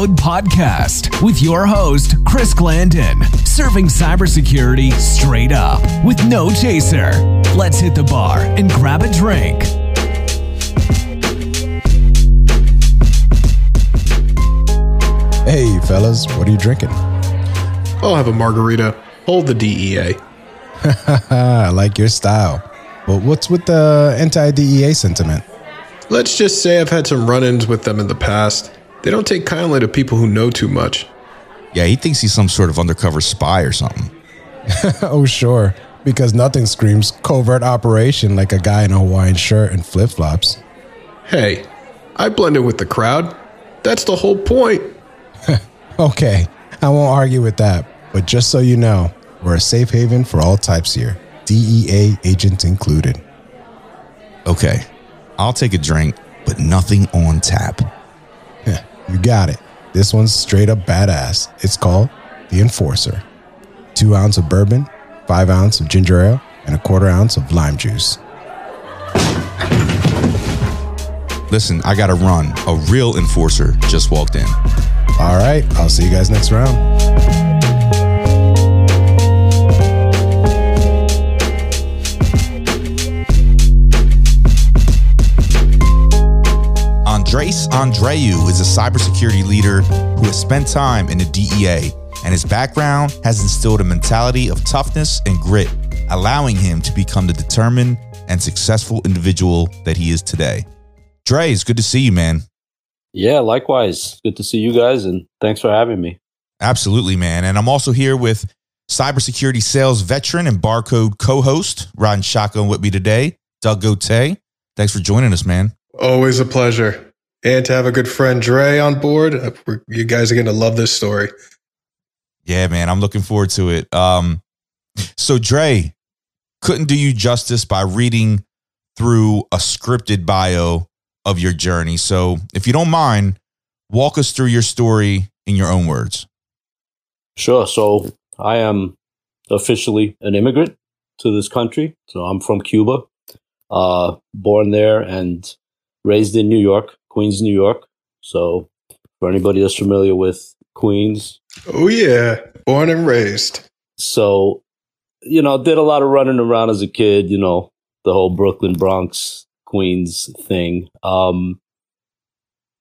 listening to the Barcode Podcast with your host, Chris Glanden, serving cybersecurity straight up with no chaser. Let's hit the bar and grab a drink. Hey, fellas, what are you drinking? I'll have a margarita. Hold the DEA. I like your style. But what's with the anti DEA sentiment? Let's just say I've had some run ins with them in the past. They don't take kindly to people who know too much. Yeah, he thinks he's some sort of undercover spy or something. oh, sure. Because nothing screams covert operation like a guy in a Hawaiian shirt and flip flops. Hey, I blend in with the crowd. That's the whole point. okay, I won't argue with that. But just so you know, we're a safe haven for all types here, DEA agents included. Okay, I'll take a drink, but nothing on tap. You got it. This one's straight up badass. It's called The Enforcer. Two ounce of bourbon, five ounce of ginger ale, and a quarter ounce of lime juice. Listen, I gotta run. A real enforcer just walked in. All right, I'll see you guys next round. Andres Andreu is a cybersecurity leader who has spent time in the DEA, and his background has instilled a mentality of toughness and grit, allowing him to become the determined and successful individual that he is today. Dre, it's good to see you, man. Yeah, likewise. Good to see you guys, and thanks for having me. Absolutely, man. And I'm also here with cybersecurity sales veteran and barcode co-host, riding shotgun with me today, Doug Gote. Thanks for joining us, man. Always a pleasure. And to have a good friend Dre on board. Uh, you guys are going to love this story. Yeah, man. I'm looking forward to it. Um, so Dre couldn't do you justice by reading through a scripted bio of your journey. So if you don't mind, walk us through your story in your own words. Sure. So I am officially an immigrant to this country. So I'm from Cuba, uh, born there and raised in New York. Queens, New York. So, for anybody that's familiar with Queens. Oh, yeah. Born and raised. So, you know, did a lot of running around as a kid, you know, the whole Brooklyn, Bronx, Queens thing. Um,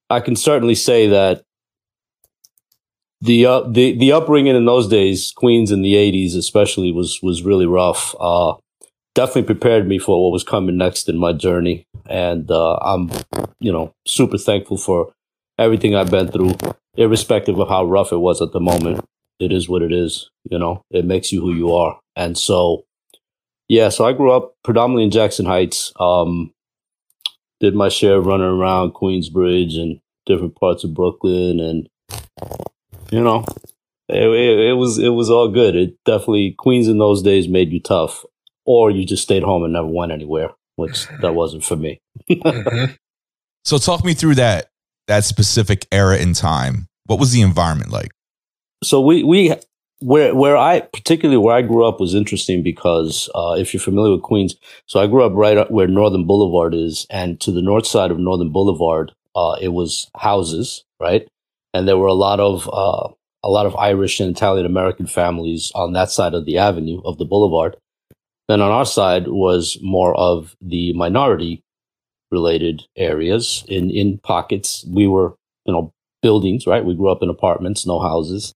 I can certainly say that the uh, the the upbringing in those days, Queens in the '80s especially, was was really rough. Uh, definitely prepared me for what was coming next in my journey. And uh, I'm, you know, super thankful for everything I've been through, irrespective of how rough it was at the moment. It is what it is, you know, it makes you who you are. And so, yeah, so I grew up predominantly in Jackson Heights. Um, did my share of running around Queensbridge and different parts of Brooklyn. And, you know, it, it, it was it was all good. It definitely Queens in those days made you tough or you just stayed home and never went anywhere, which that wasn't for me. mm-hmm. So talk me through that that specific era in time. What was the environment like? So we we where where I particularly where I grew up was interesting because uh, if you're familiar with Queens, so I grew up right where Northern Boulevard is, and to the north side of Northern Boulevard, uh, it was houses, right, and there were a lot of uh, a lot of Irish and Italian American families on that side of the avenue of the boulevard, then on our side was more of the minority related areas in, in pockets. We were, you know, buildings, right? We grew up in apartments, no houses.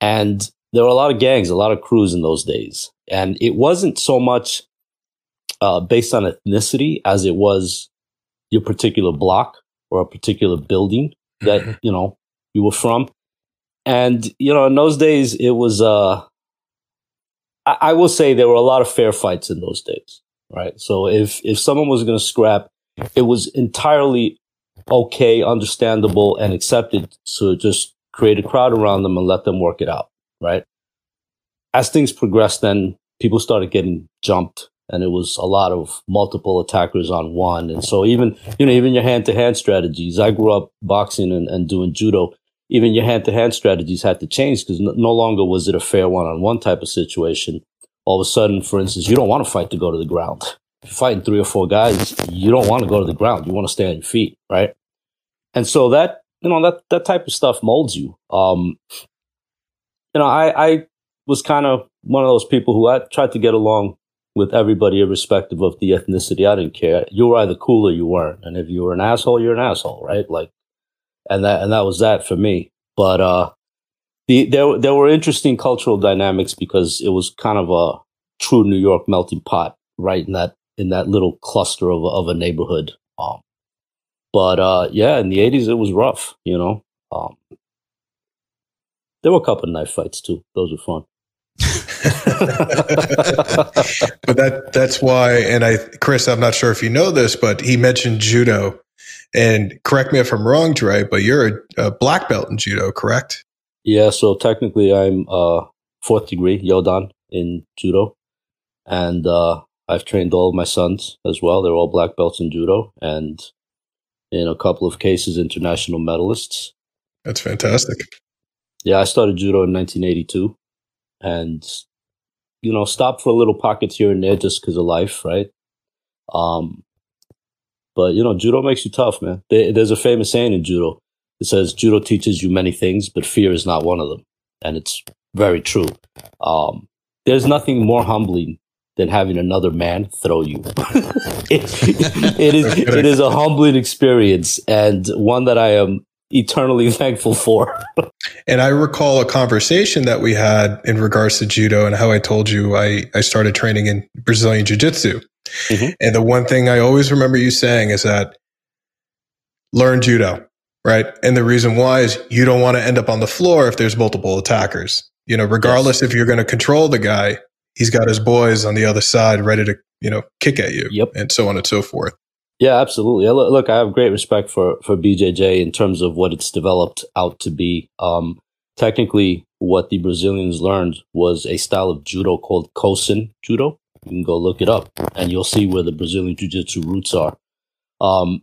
And there were a lot of gangs, a lot of crews in those days. And it wasn't so much uh, based on ethnicity as it was your particular block or a particular building that, mm-hmm. you know, you were from. And, you know, in those days, it was, uh, I, I will say there were a lot of fair fights in those days, right? So if if someone was going to scrap, it was entirely okay, understandable, and accepted to just create a crowd around them and let them work it out, right? As things progressed, then people started getting jumped and it was a lot of multiple attackers on one. And so even, you know, even your hand to hand strategies, I grew up boxing and, and doing judo even your hand to hand strategies had to change because no longer was it a fair one on one type of situation. All of a sudden, for instance, you don't want to fight to go to the ground. If you're fighting three or four guys, you don't want to go to the ground. You want to stay on your feet, right? And so that you know that that type of stuff molds you. Um, you know, I I was kind of one of those people who I tried to get along with everybody, irrespective of the ethnicity. I didn't care. You were either cool or you weren't, and if you were an asshole, you're an asshole, right? Like, and that and that was that for me. But uh, the there there were interesting cultural dynamics because it was kind of a true New York melting pot, right in that in that little cluster of of a neighborhood. Um, but uh, yeah, in the '80s, it was rough. You know, um, there were a couple of knife fights too. Those were fun. but that that's why, and I, Chris, I'm not sure if you know this, but he mentioned judo, and correct me if I'm wrong, Dre, but you're a, a black belt in judo, correct? Yeah, so technically, I'm uh, fourth degree Yodan in judo, and uh, I've trained all of my sons as well. They're all black belts in judo, and in a couple of cases, international medalists. That's fantastic. Yeah, I started judo in 1982, and you know, stopped for a little pockets here and there just because of life, right? Um, but you know, judo makes you tough, man. There, there's a famous saying in judo. It says judo teaches you many things, but fear is not one of them, and it's very true. Um, there's nothing more humbling than having another man throw you. it, it is it is a humbling experience and one that I am eternally thankful for. and I recall a conversation that we had in regards to judo and how I told you I, I started training in Brazilian Jiu Jitsu. Mm-hmm. And the one thing I always remember you saying is that learn judo, right? And the reason why is you don't want to end up on the floor if there's multiple attackers. You know, regardless yes. if you're going to control the guy, he's got his boys on the other side ready to, you know, kick at you yep. and so on and so forth. Yeah, absolutely. Look, I have great respect for, for BJJ in terms of what it's developed out to be. Um, technically, what the Brazilians learned was a style of judo called Kosen Judo. You can go look it up and you'll see where the Brazilian Jiu Jitsu roots are. Um,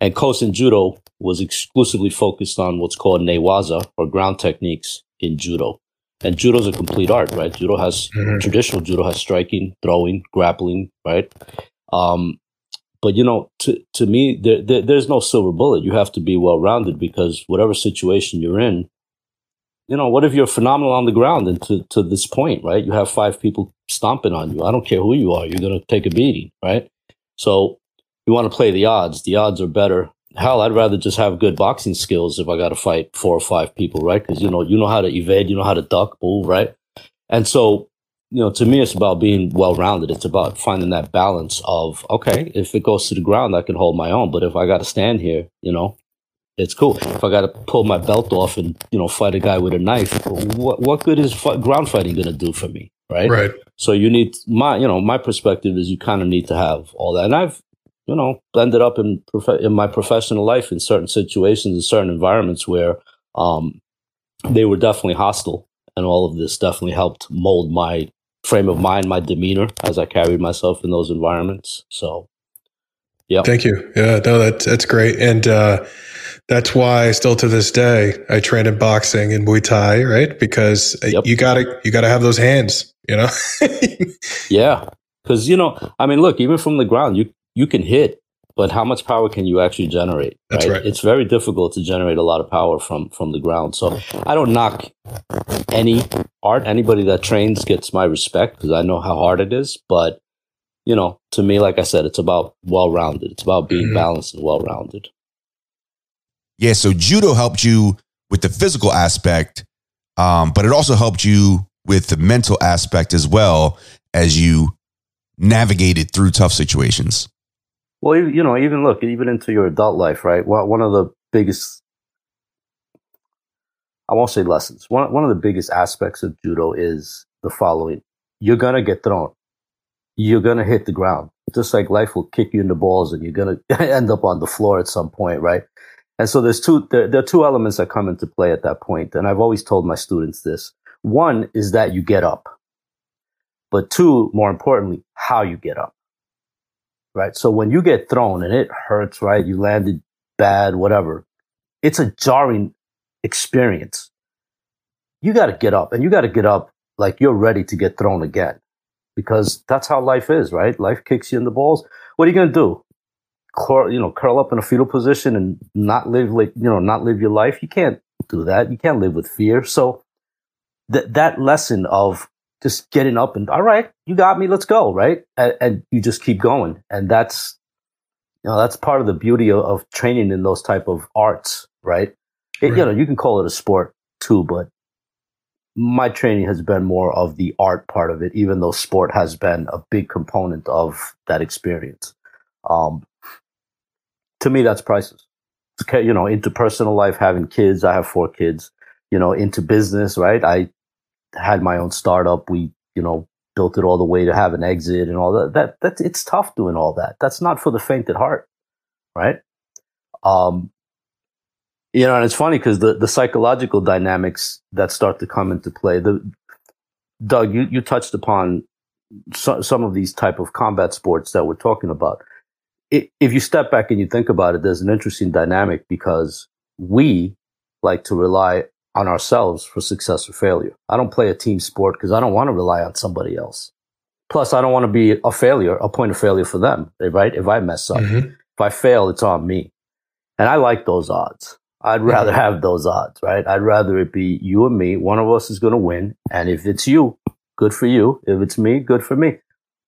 and Kosen Judo was exclusively focused on what's called newaza or ground techniques in judo. And judo is a complete art, right? Judo has mm-hmm. traditional judo has striking, throwing, grappling, right? Um, but you know, to to me, there, there, there's no silver bullet. You have to be well rounded because whatever situation you're in, you know, what if you're phenomenal on the ground and to to this point, right? You have five people stomping on you. I don't care who you are. You're gonna take a beating, right? So you want to play the odds. The odds are better. Hell, I'd rather just have good boxing skills if I got to fight four or five people, right? Because you know, you know how to evade, you know how to duck, move, right? And so you know, to me, it's about being well rounded. It's about finding that balance of, okay, if it goes to the ground, I can hold my own. But if I got to stand here, you know, it's cool. If I got to pull my belt off and, you know, fight a guy with a knife, what, what good is ground fighting going to do for me? Right. Right. So you need my, you know, my perspective is you kind of need to have all that. And I've, you know, ended up in, prof- in my professional life in certain situations, in certain environments where, um, they were definitely hostile and all of this definitely helped mold my frame of mind, my demeanor as I carried myself in those environments. So, yeah. Thank you. Yeah, no, that's that's great, and uh, that's why still to this day I train in boxing and Muay Thai, right? Because uh, yep. you gotta you gotta have those hands, you know. yeah, because you know, I mean, look, even from the ground, you you can hit but how much power can you actually generate? That's right? right. It's very difficult to generate a lot of power from from the ground. So I don't knock any art. Anybody that trains gets my respect because I know how hard it is. But you know, to me, like I said, it's about well rounded. It's about being mm-hmm. balanced and well rounded. Yeah. So judo helped you with the physical aspect, um, but it also helped you with the mental aspect as well as you navigated through tough situations. Well, you know, even look, even into your adult life, right? One of the biggest, I won't say lessons. One, one of the biggest aspects of judo is the following. You're going to get thrown. You're going to hit the ground. Just like life will kick you in the balls and you're going to end up on the floor at some point, right? And so there's two, there, there are two elements that come into play at that point. And I've always told my students this. One is that you get up. But two, more importantly, how you get up right? So when you get thrown and it hurts, right? You landed bad, whatever. It's a jarring experience. You got to get up and you got to get up like you're ready to get thrown again because that's how life is, right? Life kicks you in the balls. What are you going to do? You know, curl up in a fetal position and not live like, you know, not live your life. You can't do that. You can't live with fear. So that, that lesson of just getting up and, all right, you got me, let's go. Right. And, and you just keep going. And that's, you know, that's part of the beauty of, of training in those type of arts. Right. It, right. You know, you can call it a sport too, but my training has been more of the art part of it, even though sport has been a big component of that experience. Um, to me, that's priceless. You know, into personal life, having kids. I have four kids. You know, into business, right? I had my own startup. We, you know, built it all the way to have an exit and all that. That that's it's tough doing all that. That's not for the faint at heart, right? Um, you know, and it's funny because the the psychological dynamics that start to come into play. The Doug, you you touched upon so, some of these type of combat sports that we're talking about if you step back and you think about it, there's an interesting dynamic because we like to rely on ourselves for success or failure. I don't play a team sport because I don't want to rely on somebody else. Plus, I don't want to be a failure, a point of failure for them, right? If I mess up, mm-hmm. if I fail, it's on me. And I like those odds. I'd rather mm-hmm. have those odds, right? I'd rather it be you and me. One of us is going to win. And if it's you, good for you. If it's me, good for me.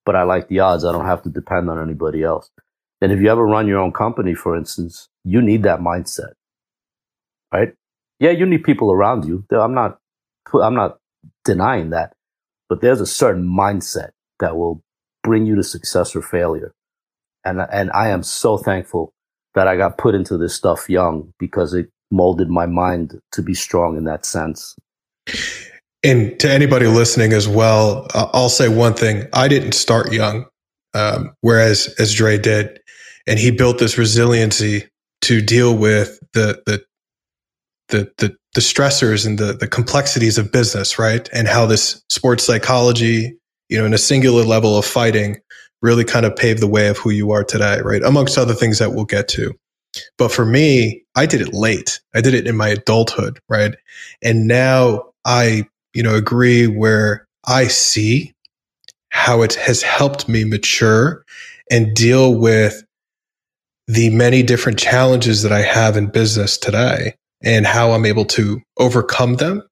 But I like the odds. I don't have to depend on anybody else. And if you ever run your own company, for instance, you need that mindset, right? Yeah, you need people around you. I'm not, I'm not denying that, but there's a certain mindset that will bring you to success or failure. And, and I am so thankful that I got put into this stuff young because it molded my mind to be strong in that sense. And to anybody listening as well, I'll say one thing. I didn't start young, um, whereas as Dre did and he built this resiliency to deal with the the the the, the stressors and the the complexities of business, right? And how this sports psychology, you know, in a singular level of fighting, really kind of paved the way of who you are today, right? Amongst other things that we'll get to. But for me, I did it late. I did it in my adulthood, right? And now I, you know, agree where I see how it has helped me mature and deal with the many different challenges that I have in business today and how I'm able to overcome them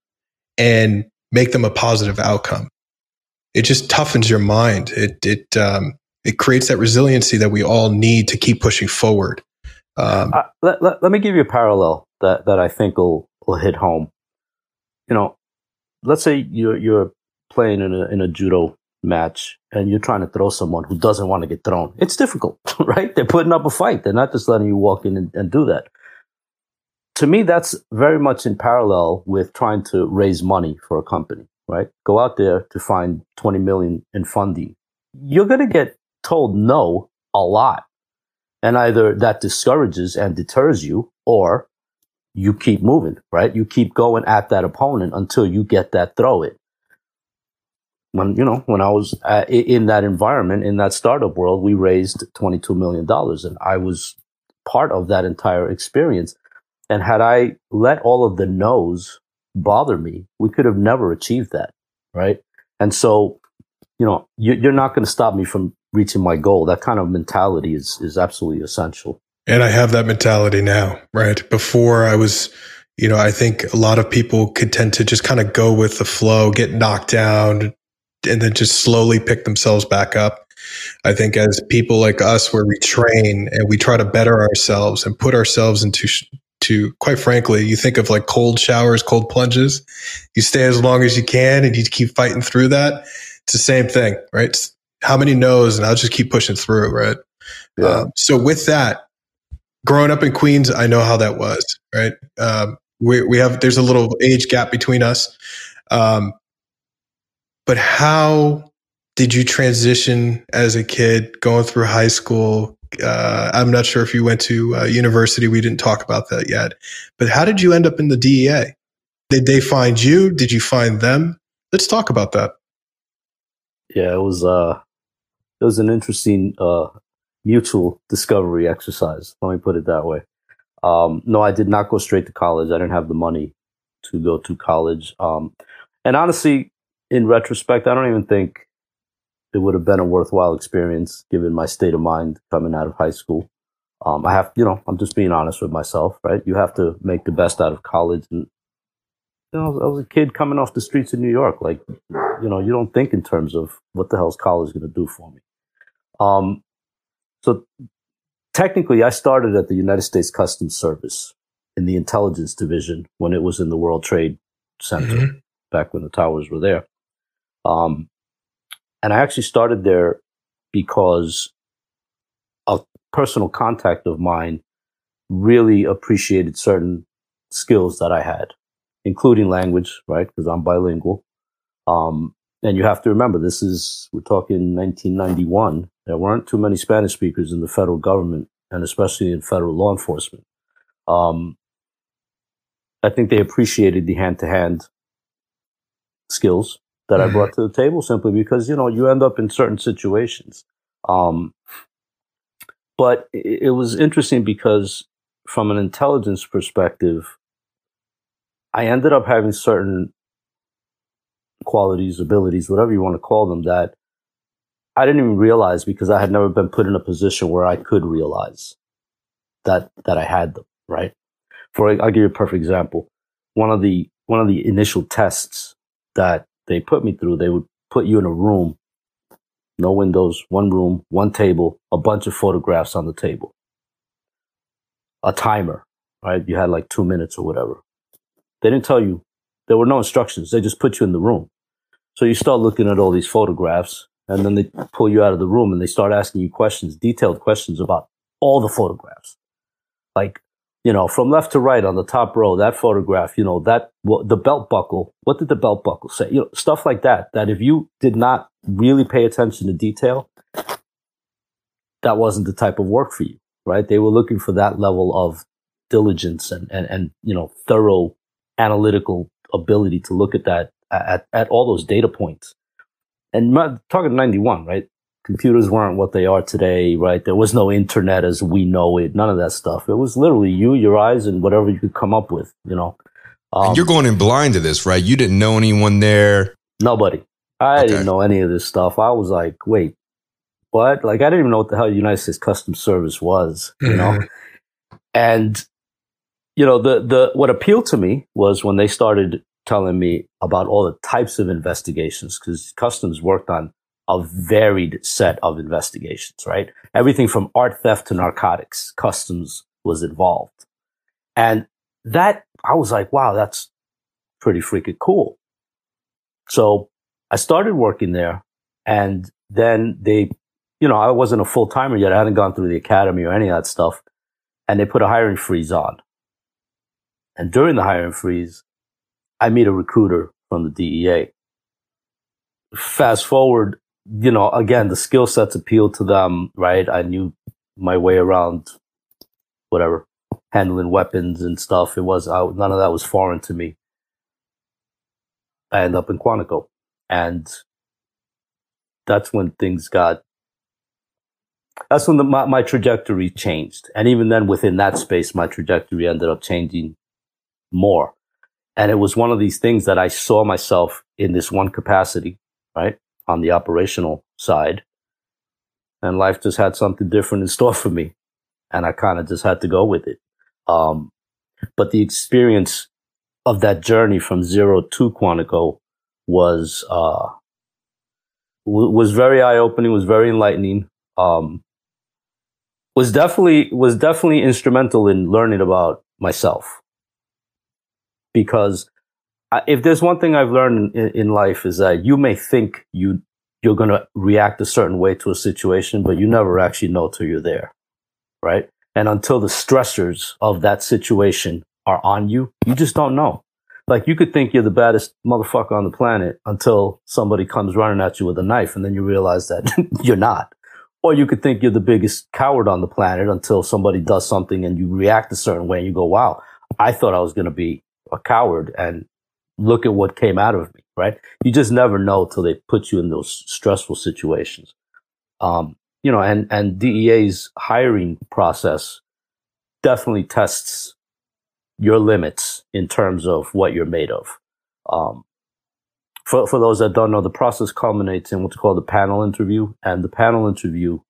and make them a positive outcome. It just toughens your mind. It it um, it creates that resiliency that we all need to keep pushing forward. Um, uh, let, let, let me give you a parallel that, that I think will, will hit home. You know, let's say you're you're playing in a in a judo match and you're trying to throw someone who doesn't want to get thrown. It's difficult, right? They're putting up a fight. They're not just letting you walk in and, and do that. To me, that's very much in parallel with trying to raise money for a company, right? Go out there to find 20 million in funding. You're going to get told no a lot. And either that discourages and deters you or you keep moving, right? You keep going at that opponent until you get that throw it when you know when I was uh, in that environment in that startup world, we raised twenty two million dollars, and I was part of that entire experience. And had I let all of the no's bother me, we could have never achieved that, right? And so, you know, you, are not going to stop me from reaching my goal. That kind of mentality is is absolutely essential. And I have that mentality now, right? Before I was you know, I think a lot of people could tend to just kind of go with the flow, get knocked down, and then just slowly pick themselves back up. I think as people like us, where we train and we try to better ourselves and put ourselves into, to quite frankly, you think of like cold showers, cold plunges. You stay as long as you can and you keep fighting through that. It's the same thing, right? how many no's and I'll just keep pushing through, right? Yeah. Um, so with that, growing up in Queens, I know how that was, right? Um, we, we have, there's a little age gap between us. Um, but how did you transition as a kid going through high school? Uh, I'm not sure if you went to uh, university. We didn't talk about that yet. But how did you end up in the DEA? Did they find you? Did you find them? Let's talk about that. Yeah, it was uh, it was an interesting uh, mutual discovery exercise. Let me put it that way. Um, no, I did not go straight to college. I didn't have the money to go to college. Um, and honestly, in retrospect, I don't even think it would have been a worthwhile experience given my state of mind coming out of high school. Um, I have, you know, I'm just being honest with myself, right? You have to make the best out of college. And, you know, I was a kid coming off the streets of New York. Like, you know, you don't think in terms of what the hell's college going to do for me. Um, so technically, I started at the United States Customs Service in the intelligence division when it was in the World Trade Center mm-hmm. back when the towers were there. Um, and I actually started there because a personal contact of mine really appreciated certain skills that I had, including language, right? Because I'm bilingual. Um, and you have to remember, this is, we're talking 1991. There weren't too many Spanish speakers in the federal government and especially in federal law enforcement. Um, I think they appreciated the hand to hand skills that I brought to the table simply because, you know, you end up in certain situations. Um, but it, it was interesting because from an intelligence perspective, I ended up having certain qualities, abilities, whatever you want to call them, that I didn't even realize because I had never been put in a position where I could realize that that I had them. Right. For I'll give you a perfect example. One of the one of the initial tests that they put me through, they would put you in a room, no windows, one room, one table, a bunch of photographs on the table, a timer. Right. You had like two minutes or whatever. They didn't tell you. There were no instructions. They just put you in the room. So you start looking at all these photographs and then they pull you out of the room and they start asking you questions, detailed questions about all the photographs. Like, you know, from left to right on the top row, that photograph, you know, that, the belt buckle, what did the belt buckle say? You know, stuff like that, that if you did not really pay attention to detail, that wasn't the type of work for you, right? They were looking for that level of diligence and, and, and, you know, thorough analytical ability to look at that at, at all those data points. And talking 91, right? Computers weren't what they are today, right? There was no internet as we know it, none of that stuff. It was literally you, your eyes, and whatever you could come up with, you know. Um, you're going in blind to this, right? You didn't know anyone there. Nobody. I okay. didn't know any of this stuff. I was like, wait, what? Like, I didn't even know what the hell United States Customs Service was, you know? and, you know, the, the, what appealed to me was when they started telling me about all the types of investigations because customs worked on a varied set of investigations, right? Everything from art theft to narcotics, customs was involved. And that, I was like, wow, that's pretty freaking cool. So I started working there and then they, you know, I wasn't a full timer yet. I hadn't gone through the academy or any of that stuff. And they put a hiring freeze on. And during the hiring freeze, I meet a recruiter from the DEA. Fast forward, you know, again, the skill sets appealed to them, right? I knew my way around whatever, handling weapons and stuff. It was, I, none of that was foreign to me. I end up in Quantico. And that's when things got, that's when the, my, my trajectory changed. And even then, within that space, my trajectory ended up changing more. And it was one of these things that I saw myself in this one capacity, right? On the operational side. And life just had something different in store for me. And I kind of just had to go with it. Um, but the experience of that journey from zero to Quantico was, uh, w- was very eye opening, was very enlightening. Um, was definitely, was definitely instrumental in learning about myself because if there's one thing I've learned in, in life is that you may think you you're going to react a certain way to a situation, but you never actually know till you're there, right? And until the stressors of that situation are on you, you just don't know. Like you could think you're the baddest motherfucker on the planet until somebody comes running at you with a knife, and then you realize that you're not. Or you could think you're the biggest coward on the planet until somebody does something and you react a certain way, and you go, "Wow, I thought I was going to be a coward and look at what came out of me, right? You just never know till they put you in those stressful situations. Um, you know, and, and DEA's hiring process definitely tests your limits in terms of what you're made of. Um, for, for those that don't know, the process culminates in what's called the panel interview. And the panel interview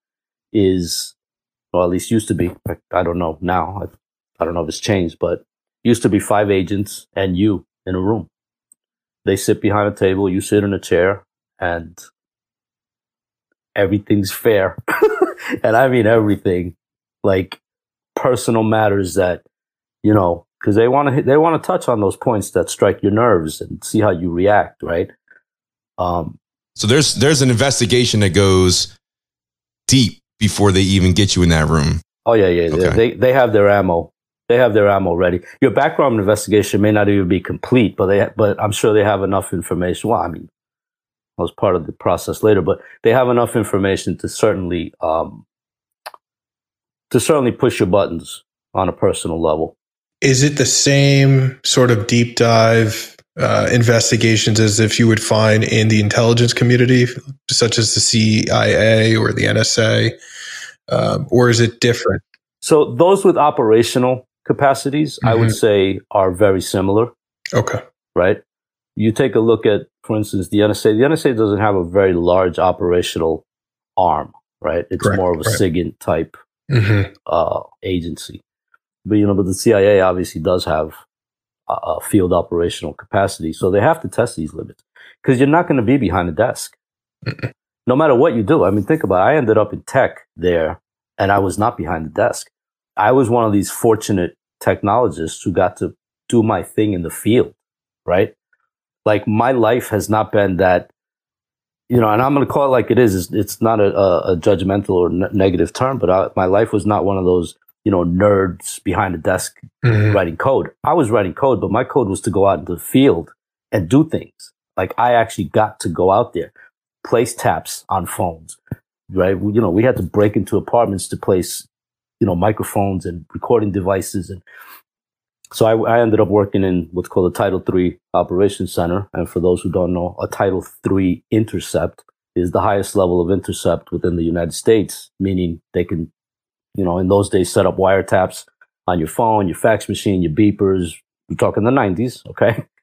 is Well, at least used to be. I, I don't know now. I, I don't know if it's changed, but used to be five agents and you in a room. They sit behind a table, you sit in a chair, and everything's fair. and I mean everything. Like personal matters that, you know, because they want to they want to touch on those points that strike your nerves and see how you react, right? Um, so there's there's an investigation that goes deep before they even get you in that room. Oh yeah, yeah. Okay. They they have their ammo. They have their ammo ready. Your background investigation may not even be complete, but they but I'm sure they have enough information. Well, I mean, I was part of the process later, but they have enough information to certainly um, to certainly push your buttons on a personal level. Is it the same sort of deep dive uh, investigations as if you would find in the intelligence community, such as the CIA or the NSA, um, or is it different? So those with operational capacities, mm-hmm. I would mm-hmm. say, are very similar. Okay. Right. You take a look at, for instance, the NSA. The NSA doesn't have a very large operational arm, right? It's Correct. more of a right. SIGINT type mm-hmm. uh, agency. But you know, but the CIA obviously does have a field operational capacity. So they have to test these limits because you're not going to be behind a desk. Mm-mm. No matter what you do. I mean, think about it. I ended up in tech there and I was not behind the desk. I was one of these fortunate technologists who got to do my thing in the field, right? Like my life has not been that, you know, and I'm going to call it like it is. It's, not a, a, judgmental or ne- negative term, but I, my life was not one of those you know, nerds behind a desk mm-hmm. writing code. I was writing code, but my code was to go out into the field and do things. Like I actually got to go out there, place taps on phones, right? You know, we had to break into apartments to place, you know, microphones and recording devices. And so I, I ended up working in what's called a Title III Operations Center. And for those who don't know, a Title III intercept is the highest level of intercept within the United States, meaning they can you know, in those days, set up wiretaps on your phone, your fax machine, your beepers. We're talking the 90s, okay?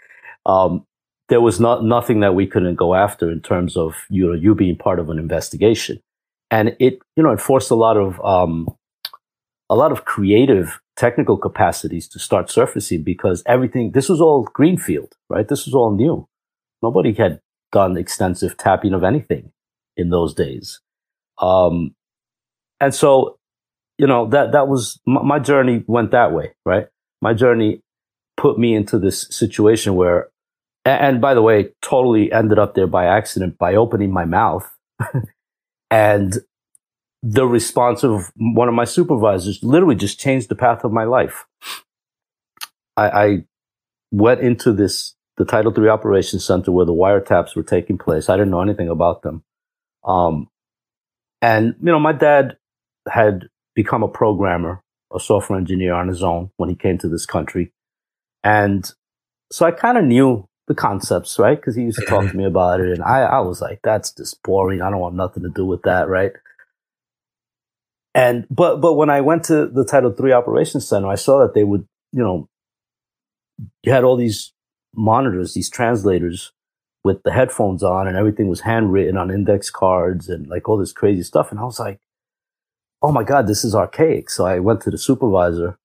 Um, there was not nothing that we couldn't go after in terms of you know you being part of an investigation, and it you know it forced a lot of um, a lot of creative technical capacities to start surfacing because everything this was all greenfield, right? This was all new. Nobody had done extensive tapping of anything in those days, um, and so you know, that, that was my, my journey went that way, right? My journey put me into this situation where, and, and by the way, totally ended up there by accident by opening my mouth. and the response of one of my supervisors literally just changed the path of my life. I, I went into this, the Title III Operations Center where the wiretaps were taking place. I didn't know anything about them. Um, and, you know, my dad had become a programmer, a software engineer on his own when he came to this country. And so I kind of knew the concepts, right? Because he used to talk to me about it. And I, I was like, that's just boring. I don't want nothing to do with that, right? And, but, but when I went to the Title III Operations Center, I saw that they would, you know, you had all these monitors, these translators with the headphones on and everything was handwritten on index cards and like all this crazy stuff. And I was like, oh my God, this is archaic. So I went to the supervisor.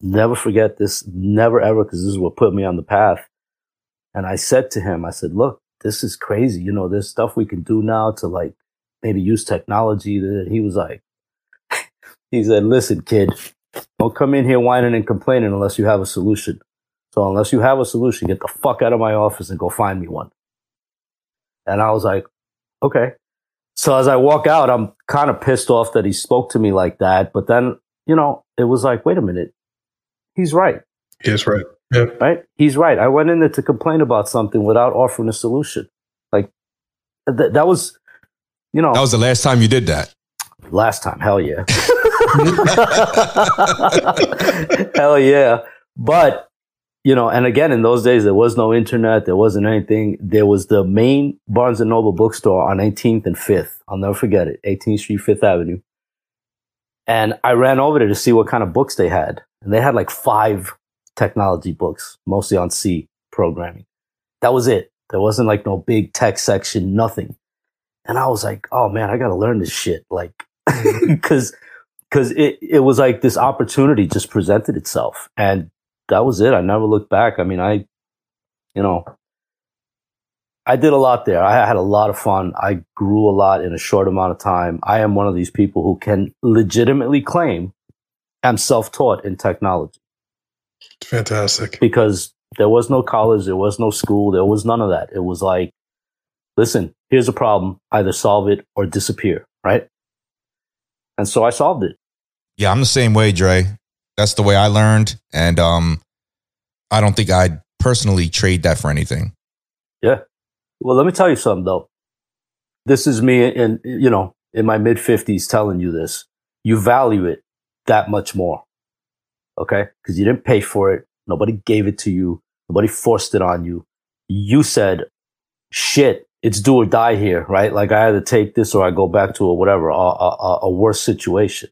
Never forget this, never ever, because this is what put me on the path. And I said to him, I said, look, this is crazy. You know, there's stuff we can do now to like maybe use technology. And he was like, he said, listen, kid, don't come in here whining and complaining unless you have a solution. So unless you have a solution, get the fuck out of my office and go find me one. And I was like, okay. So as I walk out, I'm kind of pissed off that he spoke to me like that. But then, you know, it was like, wait a minute. He's right. He's right. Yeah. Right? He's right. I went in there to complain about something without offering a solution. Like th- that was, you know. That was the last time you did that. Last time. Hell yeah. hell yeah. But you know, and again, in those days, there was no internet. There wasn't anything. There was the main Barnes and Noble bookstore on 18th and 5th. I'll never forget it. 18th Street, 5th Avenue. And I ran over there to see what kind of books they had. And they had like five technology books, mostly on C programming. That was it. There wasn't like no big tech section, nothing. And I was like, oh man, I got to learn this shit. Like, cause, because it, it was like this opportunity just presented itself. And that was it. I never looked back. I mean, I, you know, I did a lot there. I had a lot of fun. I grew a lot in a short amount of time. I am one of these people who can legitimately claim I'm self taught in technology. Fantastic. Because there was no college, there was no school, there was none of that. It was like, listen, here's a problem, either solve it or disappear, right? And so I solved it. Yeah, I'm the same way, Dre. That's the way I learned. And um, I don't think I'd personally trade that for anything. Yeah. Well, let me tell you something though. This is me in, you know, in my mid fifties telling you this. You value it that much more. Okay. Cause you didn't pay for it. Nobody gave it to you. Nobody forced it on you. You said, shit, it's do or die here, right? Like I either take this or I go back to a whatever, a, a, a worse situation.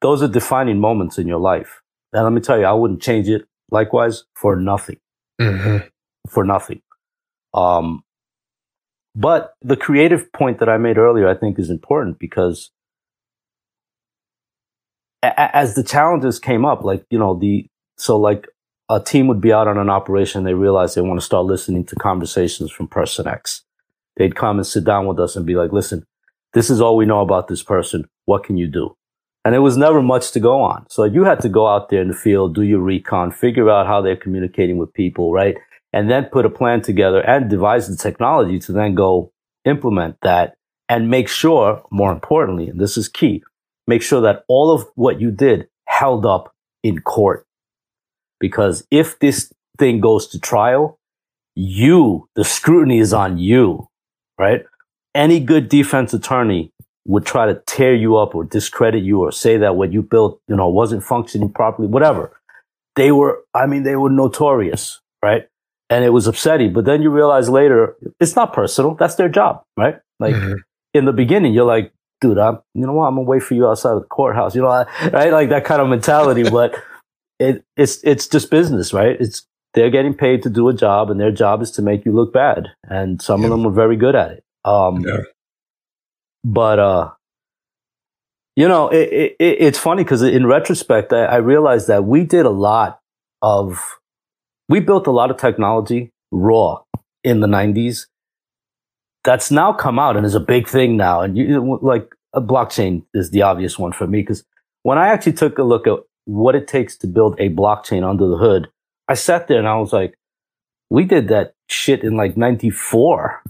Those are defining moments in your life. And let me tell you, I wouldn't change it likewise for nothing. Mm-hmm. For nothing. Um, but the creative point that I made earlier, I think is important because a- as the challenges came up, like, you know, the, so like a team would be out on an operation. They realize they want to start listening to conversations from person X. They'd come and sit down with us and be like, listen, this is all we know about this person. What can you do? And it was never much to go on. So you had to go out there in the field, do your recon, figure out how they're communicating with people, right? And then put a plan together and devise the technology to then go implement that and make sure, more importantly, and this is key, make sure that all of what you did held up in court. Because if this thing goes to trial, you, the scrutiny is on you right? Any good defense attorney would try to tear you up or discredit you or say that what you built, you know, wasn't functioning properly, whatever. They were, I mean, they were notorious, right? And it was upsetting. But then you realize later, it's not personal. That's their job, right? Like mm-hmm. in the beginning, you're like, dude, I'm, you know what? I'm gonna wait for you outside of the courthouse, you know, right? Like that kind of mentality. but it, it's, it's just business, right? It's they're getting paid to do a job and their job is to make you look bad. And some yeah. of them are very good at it. Um, yeah. But, uh, you know, it, it, it's funny because in retrospect, I, I realized that we did a lot of, we built a lot of technology raw in the 90s that's now come out and is a big thing now. And you like a blockchain is the obvious one for me because when I actually took a look at what it takes to build a blockchain under the hood, I sat there and I was like, we did that shit in like 94,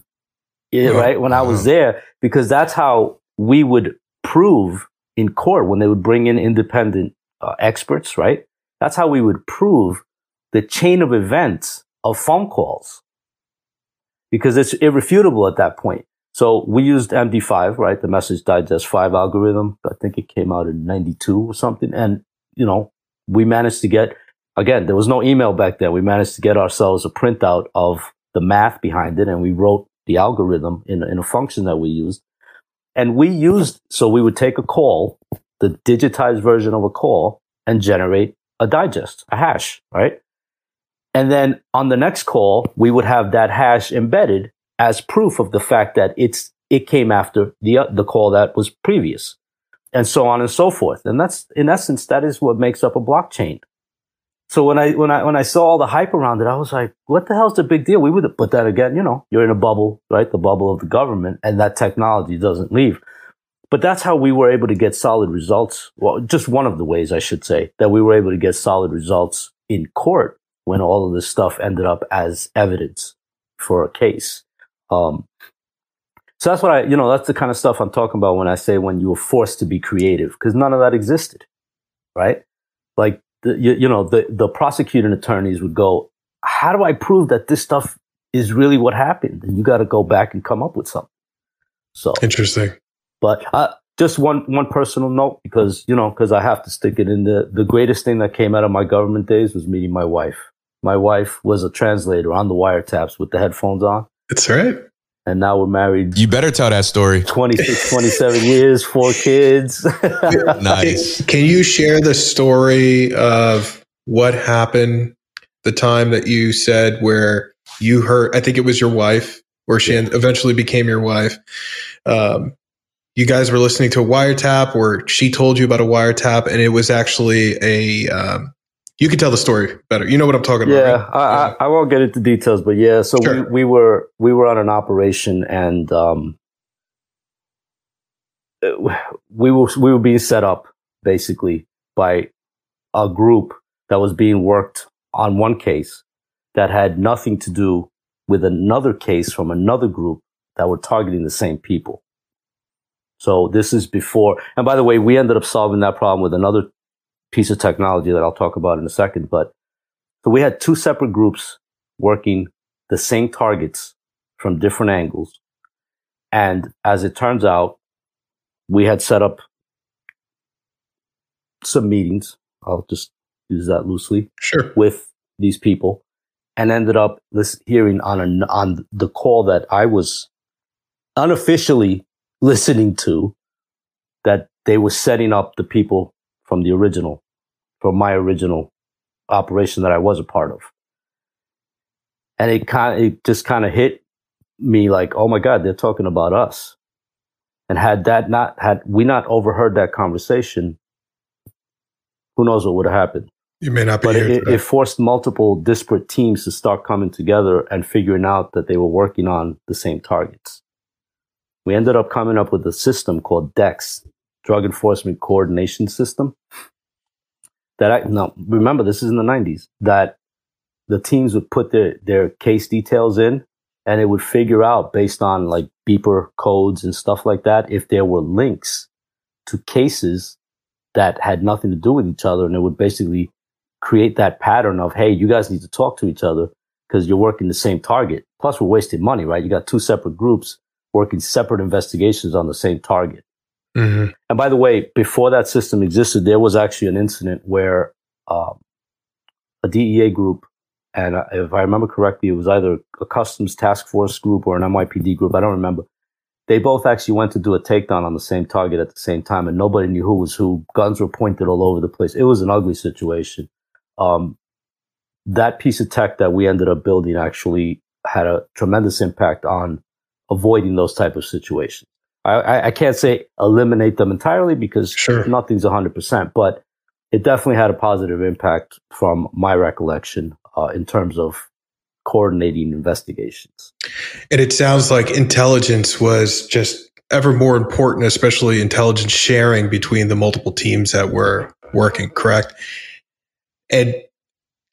yeah, right? When I was there, because that's how we would prove in court when they would bring in independent uh, experts, right? That's how we would prove the chain of events of phone calls because it's irrefutable at that point. So we used MD5, right? The message digest five algorithm. I think it came out in 92 or something. And, you know, we managed to get again, there was no email back then. We managed to get ourselves a printout of the math behind it and we wrote the algorithm in, in a function that we used. And we used, so we would take a call, the digitized version of a call and generate a digest, a hash, right? And then on the next call, we would have that hash embedded as proof of the fact that it's, it came after the, the call that was previous and so on and so forth. And that's, in essence, that is what makes up a blockchain. So when I when I when I saw all the hype around it, I was like, "What the hell's the big deal?" We would, but then again, you know, you're in a bubble, right? The bubble of the government, and that technology doesn't leave. But that's how we were able to get solid results. Well, just one of the ways I should say that we were able to get solid results in court when all of this stuff ended up as evidence for a case. Um, so that's what I, you know, that's the kind of stuff I'm talking about when I say when you were forced to be creative, because none of that existed, right? Like the, you, you know, the, the prosecuting attorneys would go, how do I prove that this stuff is really what happened? And you got to go back and come up with something. So interesting. But uh, just one one personal note because you know because I have to stick it in the the greatest thing that came out of my government days was meeting my wife. My wife was a translator on the wiretaps with the headphones on. That's right and now we're married. You better tell that story. 26, 27 years, four kids. nice. Can, can, you share the story of what happened the time that you said where you heard, I think it was your wife, where she yeah. eventually became your wife. Um, you guys were listening to a wiretap, or she told you about a wiretap, and it was actually a. Um, you can tell the story better. You know what I'm talking yeah, about. Right? I, I, I, won't get into details, but yeah. So sure. we, we were we were on an operation, and um, we were we were being set up basically by a group that was being worked on one case that had nothing to do with another case from another group that were targeting the same people. So this is before, and by the way, we ended up solving that problem with another piece of technology that I'll talk about in a second. But so we had two separate groups working the same targets from different angles. And as it turns out, we had set up some meetings. I'll just use that loosely. Sure. With these people and ended up this hearing on a, on the call that I was unofficially listening to that they were setting up the people from the original, from my original operation that I was a part of. And it kind of, it just kind of hit me like, oh my God, they're talking about us. And had that not, had we not overheard that conversation, who knows what would have happened. You may not be but it, it, forced multiple disparate teams to start coming together and figuring out that they were working on the same targets. We ended up coming up with a system called DECS, Drug Enforcement Coordination System. That I now remember this is in the 90s that the teams would put their, their case details in and it would figure out based on like beeper codes and stuff like that if there were links to cases that had nothing to do with each other and it would basically create that pattern of, hey, you guys need to talk to each other because you're working the same target. Plus, we're wasting money, right? You got two separate groups working separate investigations on the same target. Mm-hmm. And by the way, before that system existed, there was actually an incident where um, a DEA group, and if I remember correctly, it was either a customs task force group or an NYPD group. I don't remember. They both actually went to do a takedown on the same target at the same time, and nobody knew who was who. Guns were pointed all over the place. It was an ugly situation um, that piece of tech that we ended up building actually had a tremendous impact on avoiding those type of situations. I, I can't say eliminate them entirely because sure. nothing's 100%, but it definitely had a positive impact from my recollection uh, in terms of coordinating investigations. And it sounds like intelligence was just ever more important, especially intelligence sharing between the multiple teams that were working, correct? And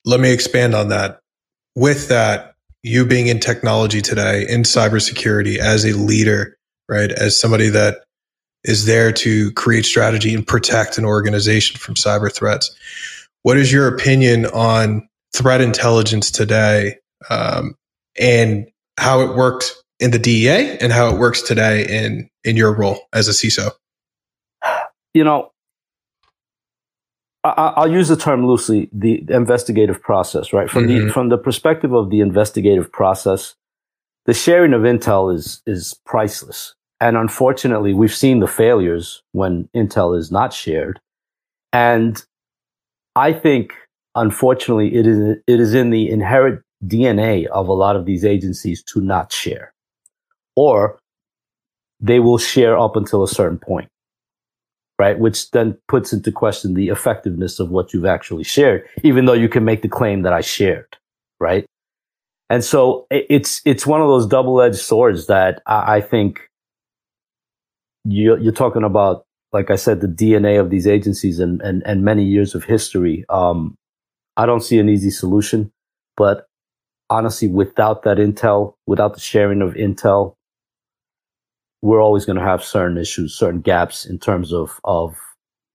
let me expand on that. With that, you being in technology today, in cybersecurity, as a leader, right? As somebody that is there to create strategy and protect an organization from cyber threats. What is your opinion on threat intelligence today um, and how it worked in the DEA and how it works today in in your role as a CISO? You know, I'll use the term loosely, the investigative process, right? From mm-hmm. the from the perspective of the investigative process, the sharing of intel is is priceless. And unfortunately, we've seen the failures when intel is not shared. And I think unfortunately it is it is in the inherent DNA of a lot of these agencies to not share. Or they will share up until a certain point right? Which then puts into question the effectiveness of what you've actually shared, even though you can make the claim that I shared, right? And so it's it's one of those double edged swords that I, I think you, you're talking about. Like I said, the DNA of these agencies and and, and many years of history. Um, I don't see an easy solution, but honestly, without that intel, without the sharing of intel, we're always going to have certain issues, certain gaps in terms of, of,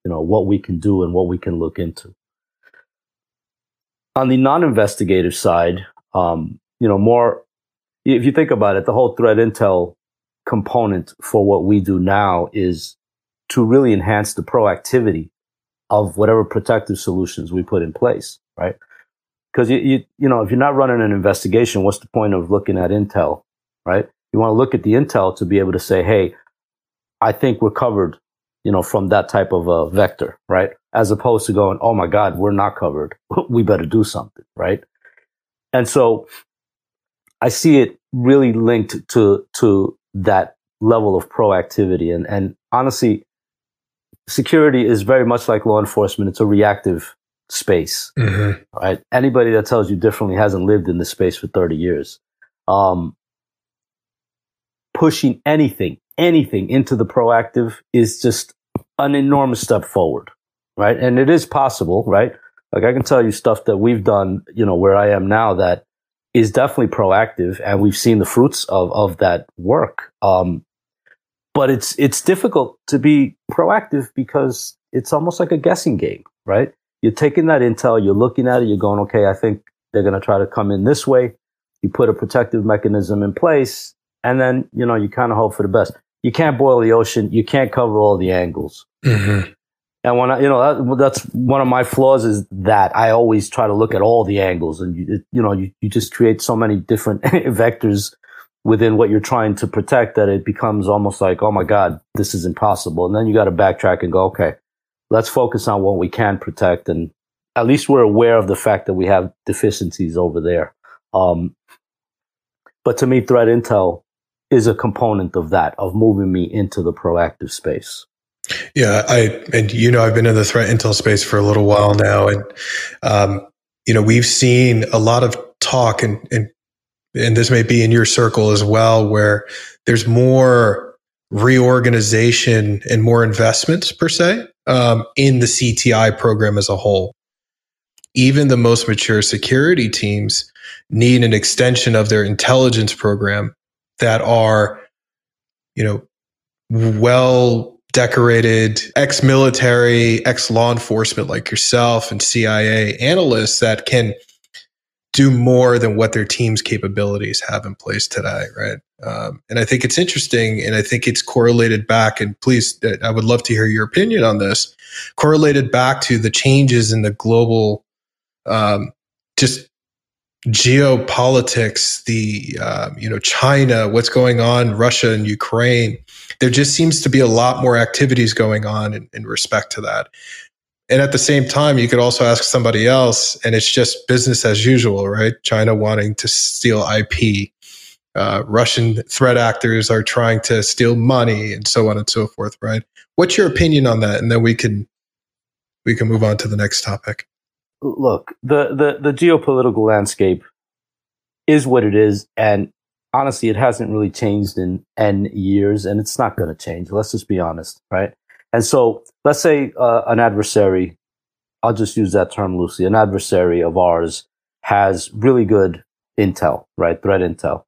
you know, what we can do and what we can look into. On the non-investigative side, um, you know, more, if you think about it, the whole threat intel component for what we do now is to really enhance the proactivity of whatever protective solutions we put in place, right? Because you, you, you know, if you're not running an investigation, what's the point of looking at intel, right? You want to look at the intel to be able to say, hey, I think we're covered, you know, from that type of a vector, right? As opposed to going, oh my God, we're not covered. we better do something, right? And so I see it really linked to, to that level of proactivity. And, and honestly, security is very much like law enforcement. It's a reactive space, mm-hmm. right? Anybody that tells you differently hasn't lived in this space for 30 years. Um, pushing anything, anything into the proactive is just an enormous step forward, right? And it is possible, right? Like I can tell you stuff that we've done, you know, where I am now that is definitely proactive and we've seen the fruits of, of that work. Um, but it's, it's difficult to be proactive because it's almost like a guessing game, right? You're taking that intel, you're looking at it, you're going, okay, I think they're going to try to come in this way. You put a protective mechanism in place and then, you know, you kind of hope for the best. You can't boil the ocean. You can't cover all the angles. Mm-hmm. And when I, you know, that, that's one of my flaws is that I always try to look at all the angles and you, you know, you, you just create so many different vectors within what you're trying to protect that it becomes almost like, oh my God, this is impossible. And then you got to backtrack and go, okay, let's focus on what we can protect. And at least we're aware of the fact that we have deficiencies over there. Um, but to me, threat intel is a component of that, of moving me into the proactive space. Yeah, I and you know I've been in the threat intel space for a little while now, and um, you know we've seen a lot of talk, and and and this may be in your circle as well, where there's more reorganization and more investments per se um, in the CTI program as a whole. Even the most mature security teams need an extension of their intelligence program that are, you know, well decorated ex military, ex law enforcement like yourself and CIA analysts that can do more than what their team's capabilities have in place today, right? Um, and I think it's interesting, and I think it's correlated back. And please, uh, I would love to hear your opinion on this. Correlated back to the changes in the global, um, just geopolitics, the um, you know China, what's going on, Russia and Ukraine. There just seems to be a lot more activities going on in, in respect to that. And at the same time, you could also ask somebody else, and it's just business as usual, right? China wanting to steal IP. Uh, Russian threat actors are trying to steal money and so on and so forth, right? What's your opinion on that? And then we can we can move on to the next topic. Look, the the, the geopolitical landscape is what it is, and honestly, it hasn't really changed in n years, and it's not going to change. Let's just be honest, right? And so let's say uh, an adversary, I'll just use that term loosely, an adversary of ours has really good intel, right? Threat intel.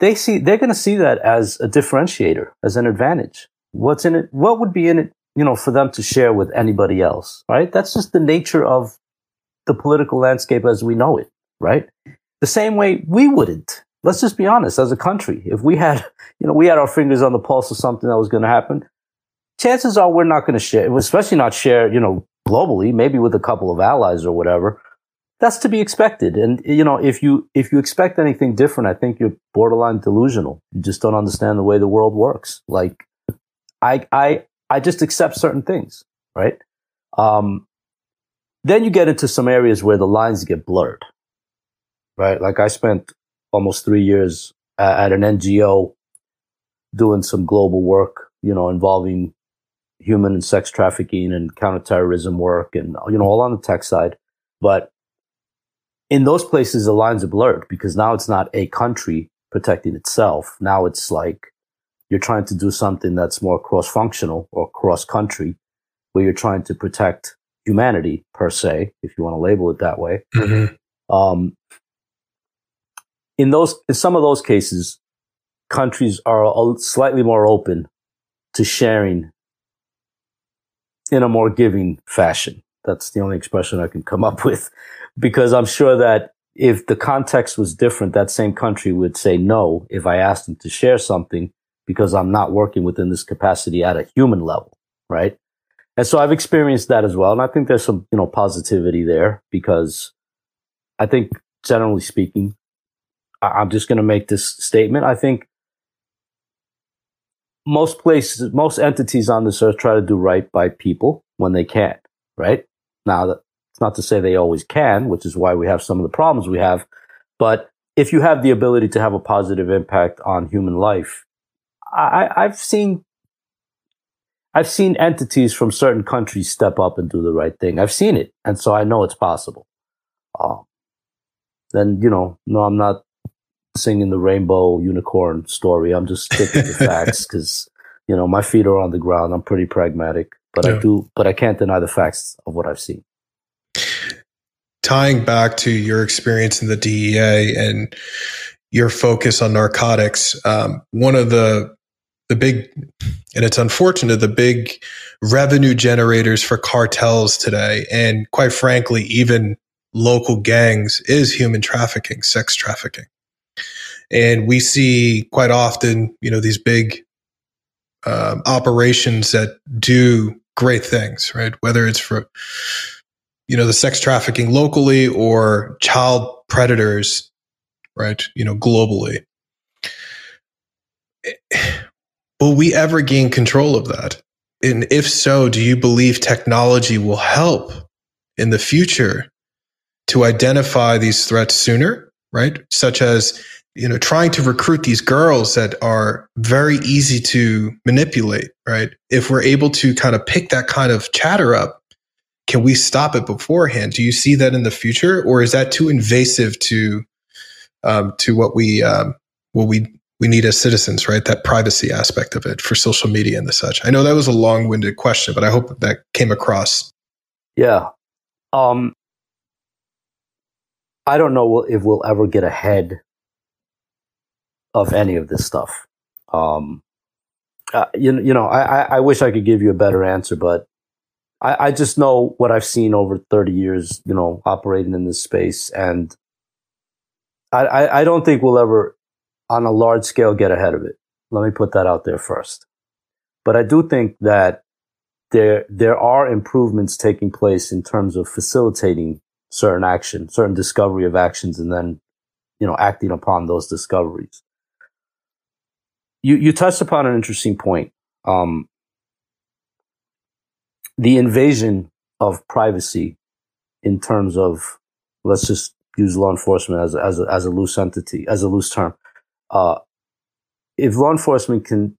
They see, they're going to see that as a differentiator, as an advantage. What's in it? What would be in it, you know, for them to share with anybody else, right? That's just the nature of the political landscape as we know it, right? The same way we wouldn't. Let's just be honest, as a country, if we had, you know, we had our fingers on the pulse of something that was going to happen, chances are we're not going to share, especially not share, you know, globally, maybe with a couple of allies or whatever. That's to be expected. And, you know, if you, if you expect anything different, I think you're borderline delusional. You just don't understand the way the world works. Like, I, I, I just accept certain things, right? Um, then you get into some areas where the lines get blurred, right? Like I spent almost three years at an NGO doing some global work, you know, involving human and sex trafficking and counterterrorism work and, you know, all on the tech side. But in those places, the lines are blurred because now it's not a country protecting itself. Now it's like you're trying to do something that's more cross functional or cross country where you're trying to protect humanity per se, if you want to label it that way. Mm-hmm. Um, in those, in some of those cases, countries are slightly more open to sharing in a more giving fashion. That's the only expression I can come up with because I'm sure that if the context was different, that same country would say no if I asked them to share something because I'm not working within this capacity at a human level, right? And so I've experienced that as well. And I think there's some, you know, positivity there because I think generally speaking, I'm just going to make this statement. I think most places, most entities on this earth try to do right by people when they can, right? Now, it's not to say they always can, which is why we have some of the problems we have. But if you have the ability to have a positive impact on human life, I, I've seen I've seen entities from certain countries step up and do the right thing. I've seen it, and so I know it's possible. Uh, then you know, no, I'm not singing the rainbow unicorn story. I'm just sticking to facts because you know my feet are on the ground. I'm pretty pragmatic, but yeah. I do, but I can't deny the facts of what I've seen. Tying back to your experience in the DEA and your focus on narcotics, um, one of the the big, and it's unfortunate, the big revenue generators for cartels today, and quite frankly, even local gangs, is human trafficking, sex trafficking. And we see quite often, you know, these big um, operations that do great things, right? Whether it's for, you know, the sex trafficking locally or child predators, right? You know, globally Will we ever gain control of that? And if so, do you believe technology will help in the future to identify these threats sooner, right? Such as, you know, trying to recruit these girls that are very easy to manipulate, right? If we're able to kind of pick that kind of chatter up, can we stop it beforehand? Do you see that in the future, or is that too invasive to um, to what we um, what we we need as citizens, right? That privacy aspect of it for social media and the such. I know that was a long winded question, but I hope that came across. Yeah. Um, I don't know if we'll ever get ahead of any of this stuff. Um, uh, you, you know, I, I wish I could give you a better answer, but I, I just know what I've seen over 30 years, you know, operating in this space. And I, I, I don't think we'll ever on a large scale get ahead of it. Let me put that out there first. But I do think that there, there are improvements taking place in terms of facilitating certain action, certain discovery of actions, and then, you know, acting upon those discoveries. You, you touched upon an interesting point. Um, the invasion of privacy in terms of, let's just use law enforcement as as a, as a loose entity, as a loose term uh, if law enforcement can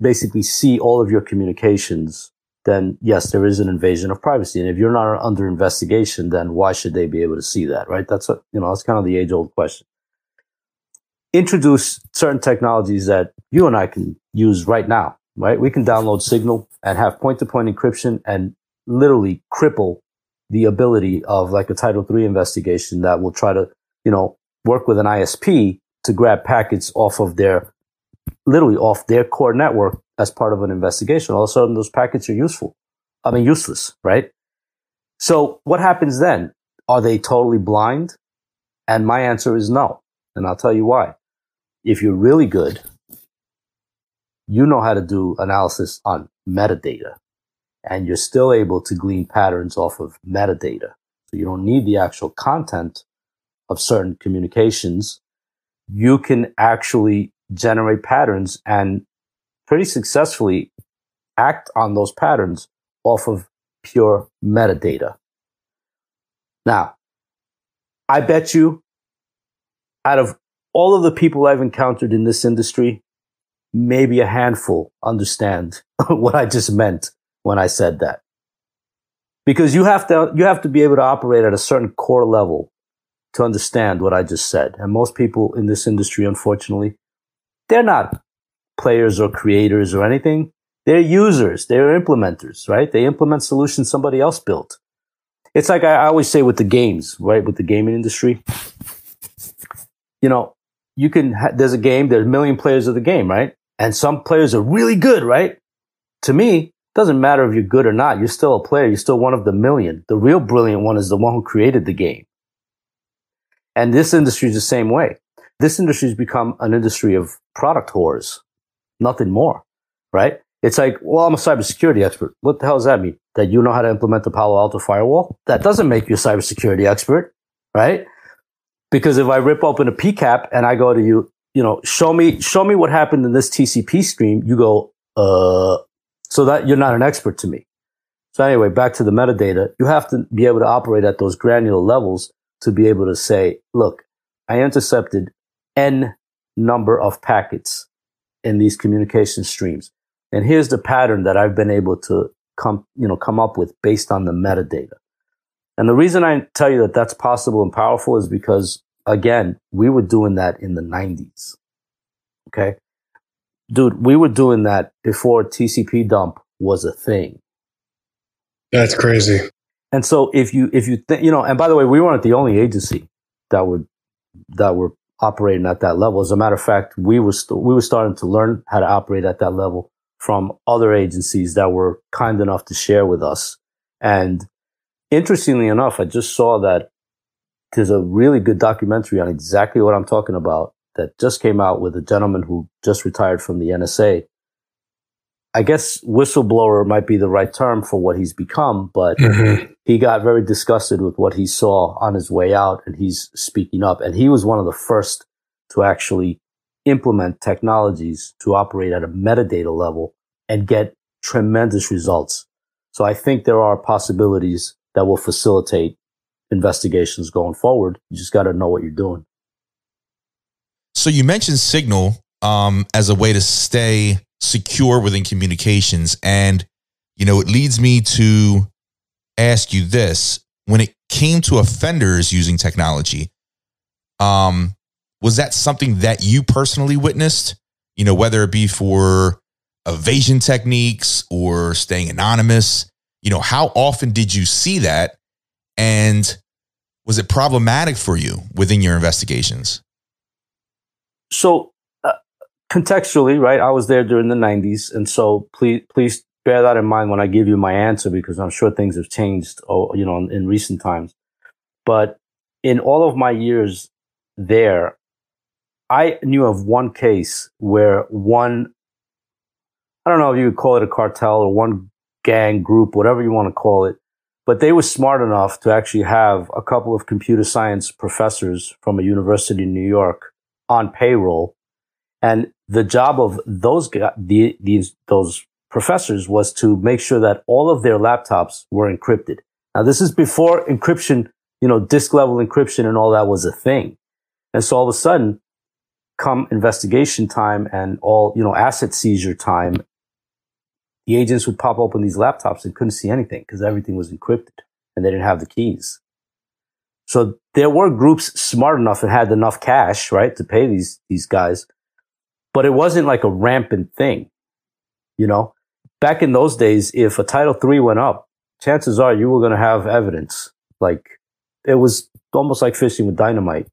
basically see all of your communications, then yes, there is an invasion of privacy. And if you're not under investigation, then why should they be able to see that, right? That's a, you know, that's kind of the age old question. Introduce certain technologies that you and I can use right now, right? We can download Signal and have point to point encryption and literally cripple the ability of like a Title III investigation that will try to, you know, work with an ISP to grab packets off of their, literally off their core network as part of an investigation. All of a sudden, those packets are useful. I mean, useless, right? So what happens then? Are they totally blind? And my answer is no. And I'll tell you why. If you're really good, you know how to do analysis on metadata and you're still able to glean patterns off of metadata. So you don't need the actual content of certain communications you can actually generate patterns and pretty successfully act on those patterns off of pure metadata. Now, I bet you out of all of the people I've encountered in this industry, maybe a handful understand what I just meant when I said that. Because you have to, you have to be able to operate at a certain core level to understand what I just said. And most people in this industry, unfortunately, they're not players or creators or anything. They're users. They're implementers, right? They implement solutions somebody else built. It's like I always say with the games, right? With the gaming industry, you know, you can, ha- there's a game, there's a million players of the game, right? And some players are really good, right? To me, doesn't matter if you're good or not. You're still a player. You're still one of the million. The real brilliant one is the one who created the game. And this industry is the same way. This industry has become an industry of product whores, nothing more, right? It's like, well, I'm a cybersecurity expert. What the hell does that mean? That you know how to implement the Palo Alto firewall? That doesn't make you a cybersecurity expert, right? Because if I rip open a PCAP and I go to you, you know, show me, show me what happened in this TCP stream, you go, uh, so that you're not an expert to me. So anyway, back to the metadata, you have to be able to operate at those granular levels to be able to say, look, I intercepted N number of packets in these communication streams. And here's the pattern that I've been able to come, you know, come up with based on the metadata. And the reason I tell you that that's possible and powerful is because again, we were doing that in the 90s. Okay. Dude, we were doing that before tcpdump was a thing. That's crazy. And so if you, if you think, you know, and by the way, we weren't the only agency that would, that were operating at that level. As a matter of fact, we were, st- we were starting to learn how to operate at that level from other agencies that were kind enough to share with us. And interestingly enough, I just saw that there's a really good documentary on exactly what I'm talking about that just came out with a gentleman who just retired from the NSA. I guess whistleblower might be the right term for what he's become, but mm-hmm. he got very disgusted with what he saw on his way out and he's speaking up. And he was one of the first to actually implement technologies to operate at a metadata level and get tremendous results. So I think there are possibilities that will facilitate investigations going forward. You just got to know what you're doing. So you mentioned Signal um, as a way to stay secure within communications, and you know it leads me to ask you this: when it came to offenders using technology, um, was that something that you personally witnessed? You know, whether it be for evasion techniques or staying anonymous. You know, how often did you see that? And was it problematic for you within your investigations? So, uh, contextually, right? I was there during the 90s. And so please, please bear that in mind when I give you my answer because I'm sure things have changed, oh, you know, in, in recent times. But in all of my years there, I knew of one case where one, I don't know if you would call it a cartel or one gang group, whatever you want to call it, but they were smart enough to actually have a couple of computer science professors from a university in New York on payroll. And the job of those the, these, those professors was to make sure that all of their laptops were encrypted. Now, this is before encryption, you know, disk level encryption and all that was a thing. And so all of a sudden, come investigation time and all, you know, asset seizure time, the agents would pop open these laptops and couldn't see anything because everything was encrypted and they didn't have the keys. So there were groups smart enough and had enough cash, right, to pay these, these guys. But it wasn't like a rampant thing. You know, back in those days, if a Title III went up, chances are you were going to have evidence. Like it was almost like fishing with dynamite.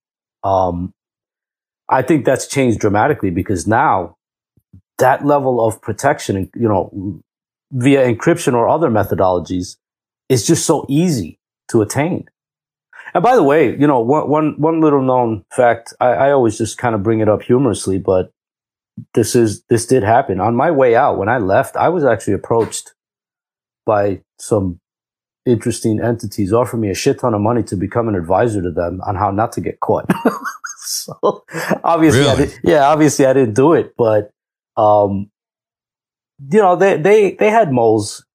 Um, I think that's changed dramatically because now that level of protection, and you know, via encryption or other methodologies is just so easy to attain. And by the way, you know, one, one, one little known fact, I, I always just kind of bring it up humorously, but this is, this did happen. On my way out, when I left, I was actually approached by some interesting entities offering me a shit ton of money to become an advisor to them on how not to get caught. so obviously, really? Yeah, obviously I didn't do it, but, um, you know, they, they, they had moles.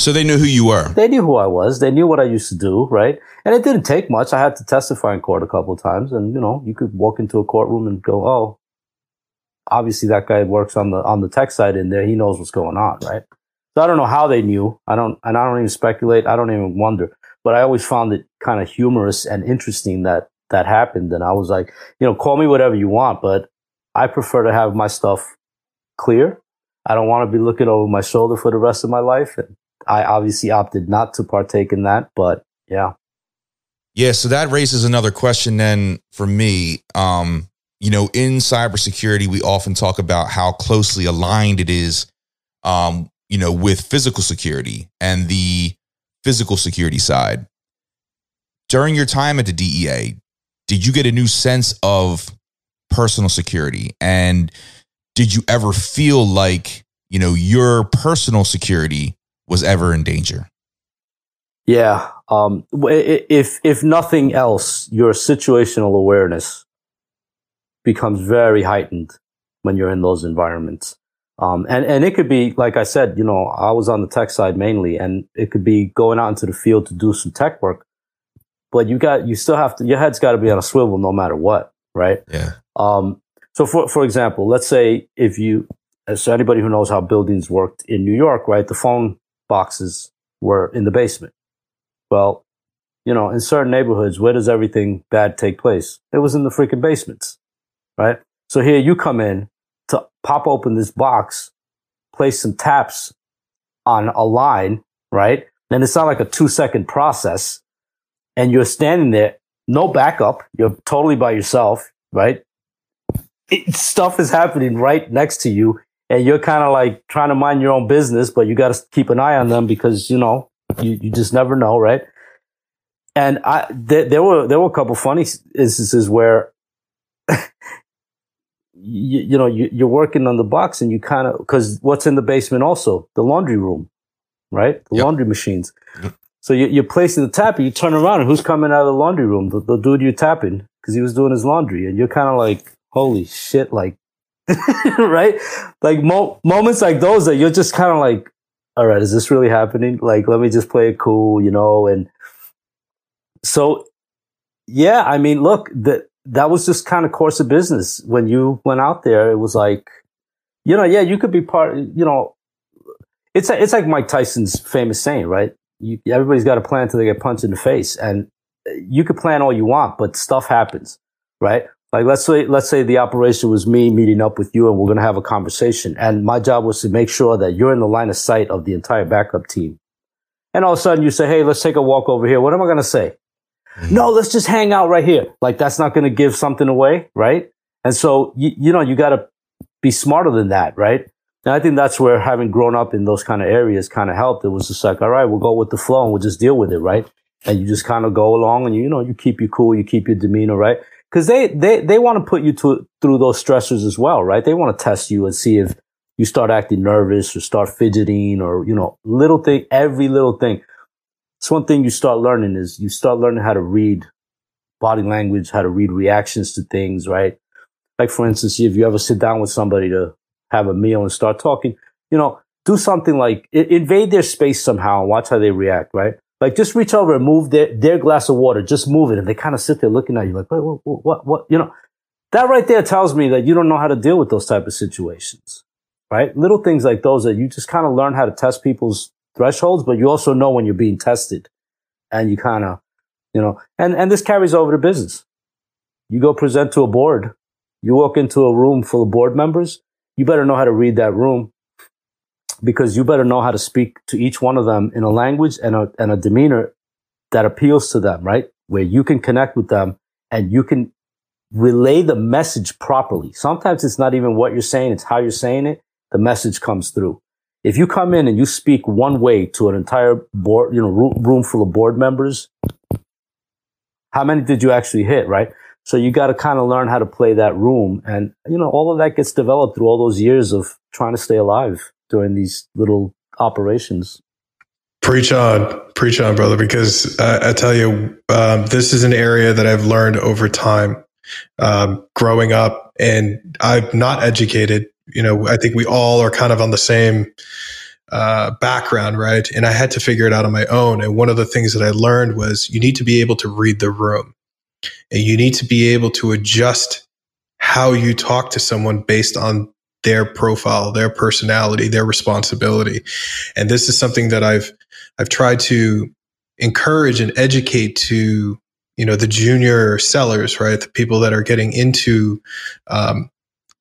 So they knew who you were. They knew who I was. They knew what I used to do, right? And it didn't take much. I had to testify in court a couple of times and, you know, you could walk into a courtroom and go, oh, obviously that guy works on the, on the tech side in there. He knows what's going on, right? So I don't know how they knew. I don't, and I don't even speculate. I don't even wonder, but I always found it kind of humorous and interesting that that happened. And I was like, you know, call me whatever you want, but I prefer to have my stuff clear I don't want to be looking over my shoulder for the rest of my life. And I obviously opted not to partake in that, but yeah. Yeah, so that raises another question then for me. Um, you know, in cybersecurity, we often talk about how closely aligned it is, um, you know, with physical security and the physical security side. During your time at the DEA, did you get a new sense of personal security? And did you ever feel like, you know, your personal security was ever in danger? Yeah. Um, if, if nothing else, your situational awareness becomes very heightened when you're in those environments. Um, and, and it could be, like I said, you know, I was on the tech side mainly and it could be going out into the field to do some tech work, but you got, you still have to, your head's got to be on a swivel no matter what. Right. Yeah. Um, So for, for example, let's say if you, uh, so anybody who knows how buildings worked in New York, right? The phone boxes were in the basement. Well, you know, in certain neighborhoods, where does everything bad take place? It was in the freaking basements, right? So here you come in to pop open this box, place some taps on a line, right? And it's not like a two second process. And you're standing there, no backup. You're totally by yourself, right? It, stuff is happening right next to you. And you're kind of like trying to mind your own business, but you got to keep an eye on them because, you know, you, you just never know, right? And I, th- there were, there were a couple funny instances where you, you know, you, are working on the box and you kind of, cause what's in the basement also? The laundry room, right? The yep. laundry machines. Yep. So you, are placing the tap and you turn around and who's coming out of the laundry room? The, the dude you're tapping because he was doing his laundry and you're kind of like, holy shit, like, right? Like mo- moments like those that you're just kind of like, all right, is this really happening? Like, let me just play it cool, you know? And so, yeah, I mean, look, that, that was just kind of course of business. When you went out there, it was like, you know, yeah, you could be part, you know, it's, it's like Mike Tyson's famous saying, right? You, everybody's got a plan until they get punched in the face. And eh, you could plan all you want, but stuff happens, right? Like let's say, let's say the operation was me meeting up with you and we're going to have a conversation. And my job was to make sure that you're in the line of sight of the entire backup team. And all of a sudden you say, Hey, let's take a walk over here. What am I going to say? Mm-hmm. No, let's just hang out right here. Like that's not going to give something away, right? And so you, you know you got to be smarter than that, right? And I think that's where having grown up in those kind of areas kind of helped. It was just like, all right, we'll go with the flow and we'll just deal with it, right? And you just kind of go along and you, you know you keep your cool, you keep your demeanor, right? Because they they they want to put you to, through those stressors as well, right? They want to test you and see if you start acting nervous or start fidgeting or you know little thing, every little thing. It's one thing you start learning is you start learning how to read body language, how to read reactions to things, right? Like for instance, if you ever sit down with somebody to have a meal and start talking, you know, do something like invade their space somehow and watch how they react, right? Like just reach over and move their, their glass of water, just move it. And they kind of sit there looking at you like, what, what, what, what, you know, that right there tells me that you don't know how to deal with those type of situations, right? Little things like those that you just kind of learn how to test people's thresholds, but you also know when you're being tested and you kind of, you know, and, and this carries over to business. You go present to a board. You walk into a room full of board members. You better know how to read that room because you better know how to speak to each one of them in a language and a, and a demeanor that appeals to them, right? Where you can connect with them and you can relay the message properly. Sometimes it's not even what you're saying. It's how you're saying it. The message comes through. If you come in and you speak one way to an entire board, you know, room full of board members, how many did you actually hit, right? So you got to kind of learn how to play that room. And, you know, all of that gets developed through all those years of trying to stay alive during these little operations. Preach on, preach on, brother, because I tell you, um, this is an area that I've learned over time, um, growing up and I'm not educated. You know, I think we all are kind of on the same, uh, background, right? And I had to figure it out on my own. And one of the things that I learned was you need to be able to read the room and you need to be able to adjust how you talk to someone based on their profile, their personality, their responsibility. And this is something that I've I've tried to encourage and educate to you know the junior sellers, right? The people that are getting into um,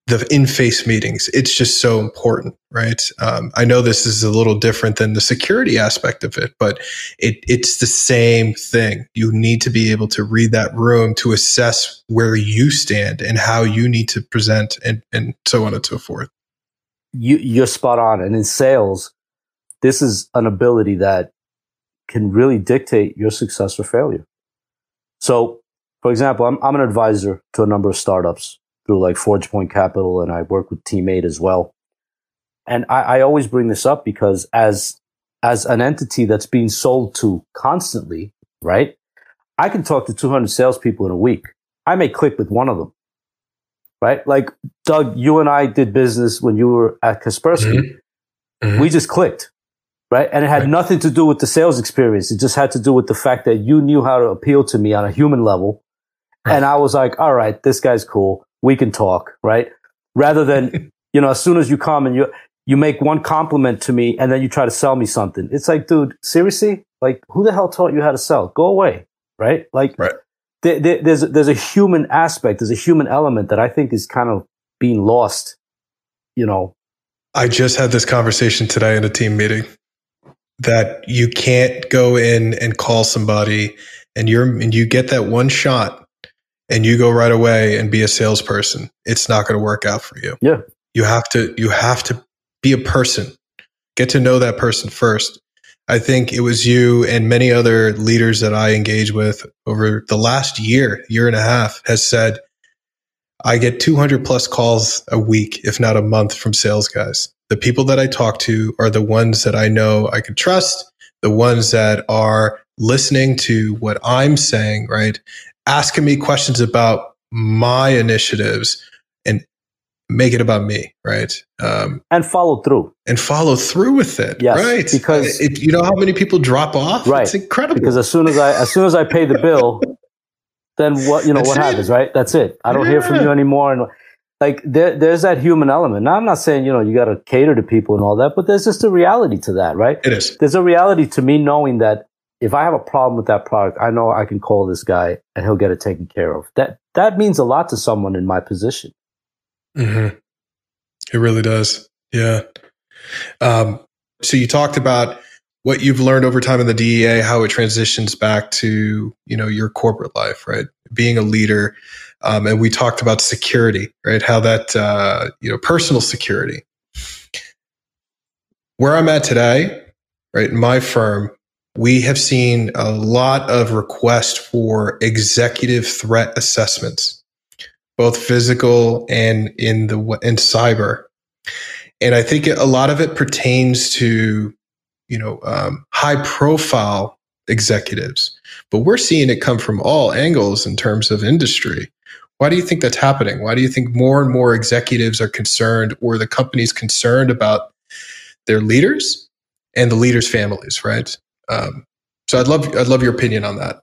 the in-face meetings. It's just so important right? Um, i know this is a little different than the security aspect of it but it, it's the same thing. You need to be able to read that room to assess where you stand and how you need to present and, and so on and so forth. You, you're spot on. And in sales this is an ability that can really dictate your success or failure. So for example i'm, I'm an advisor to a number of startups through like ForgePoint Capital, and I work with Team8 as well. And I, I always bring this up because as as an entity that's being sold to constantly, right? I can talk to 200 salespeople in a week. I may click with one of them, right? Like Doug, you and I did business when you were at Kaspersky. Mm-hmm. Mm-hmm. We just clicked, right? And it had right. nothing to do with the sales experience. It just had to do with the fact that you knew how to appeal to me on a human level. Right. And I was like, all right, this guy's cool we can talk, right? Rather than, you know, as soon as you come and you, you make one compliment to me and then you try to sell me something. It's like, dude, seriously? Like, who the hell taught you how to sell? Go away, right? Like, right. There, there, there's, there's a human aspect, there's a human element that I think is kind of being lost, you know. I just had this conversation today in a team meeting that you can't go in and call somebody and you're and you get that one shot and you go right away and be a salesperson it's not going to work out for you. Yeah. You have to you have to be a person. Get to know that person first. I think it was you and many other leaders that i engage with over the last year year and a half has said i get 200 plus calls a week if not a month from sales guys. The people that I talk to are the ones that I know I can trust, the ones that are listening to what I'm saying, right? Asking me questions about my initiatives and make it about me, right? Um, and follow through. And follow through with it, yes, right? Because it, you know how many people drop off, right? It's incredible. Because as soon as I as soon as I pay the bill, then what you know That's what it. happens, right? That's it. I don't yeah. hear from you anymore, and like there, there's that human element. Now, I'm not saying, you know, you got to cater to people and all that, but there's just a reality to that, right? It is. There's a reality to me knowing that if I have a problem with that product, I know I can call this guy and he'll get it taken care of. That, that means a lot to someone in my position. Mm-hmm. It really does. Yeah. Um, so you talked about what you've learned over time in the DEA, how it transitions back to, you know, your corporate life, right? Being a leader. Um, and we talked about security, right? How that, uh, you know, personal security. Where I'm at today, right, in my firm, we have seen a lot of requests for executive threat assessments, both physical and in the in cyber. And I think a lot of it pertains to, you know, um, high profile executives, but we're seeing it come from all angles in terms of industry. Why do you think that's happening? Why do you think more and more executives are concerned or the companies concerned about their leaders and the leaders' families, right? Um, so I'd love I'd love your opinion on that.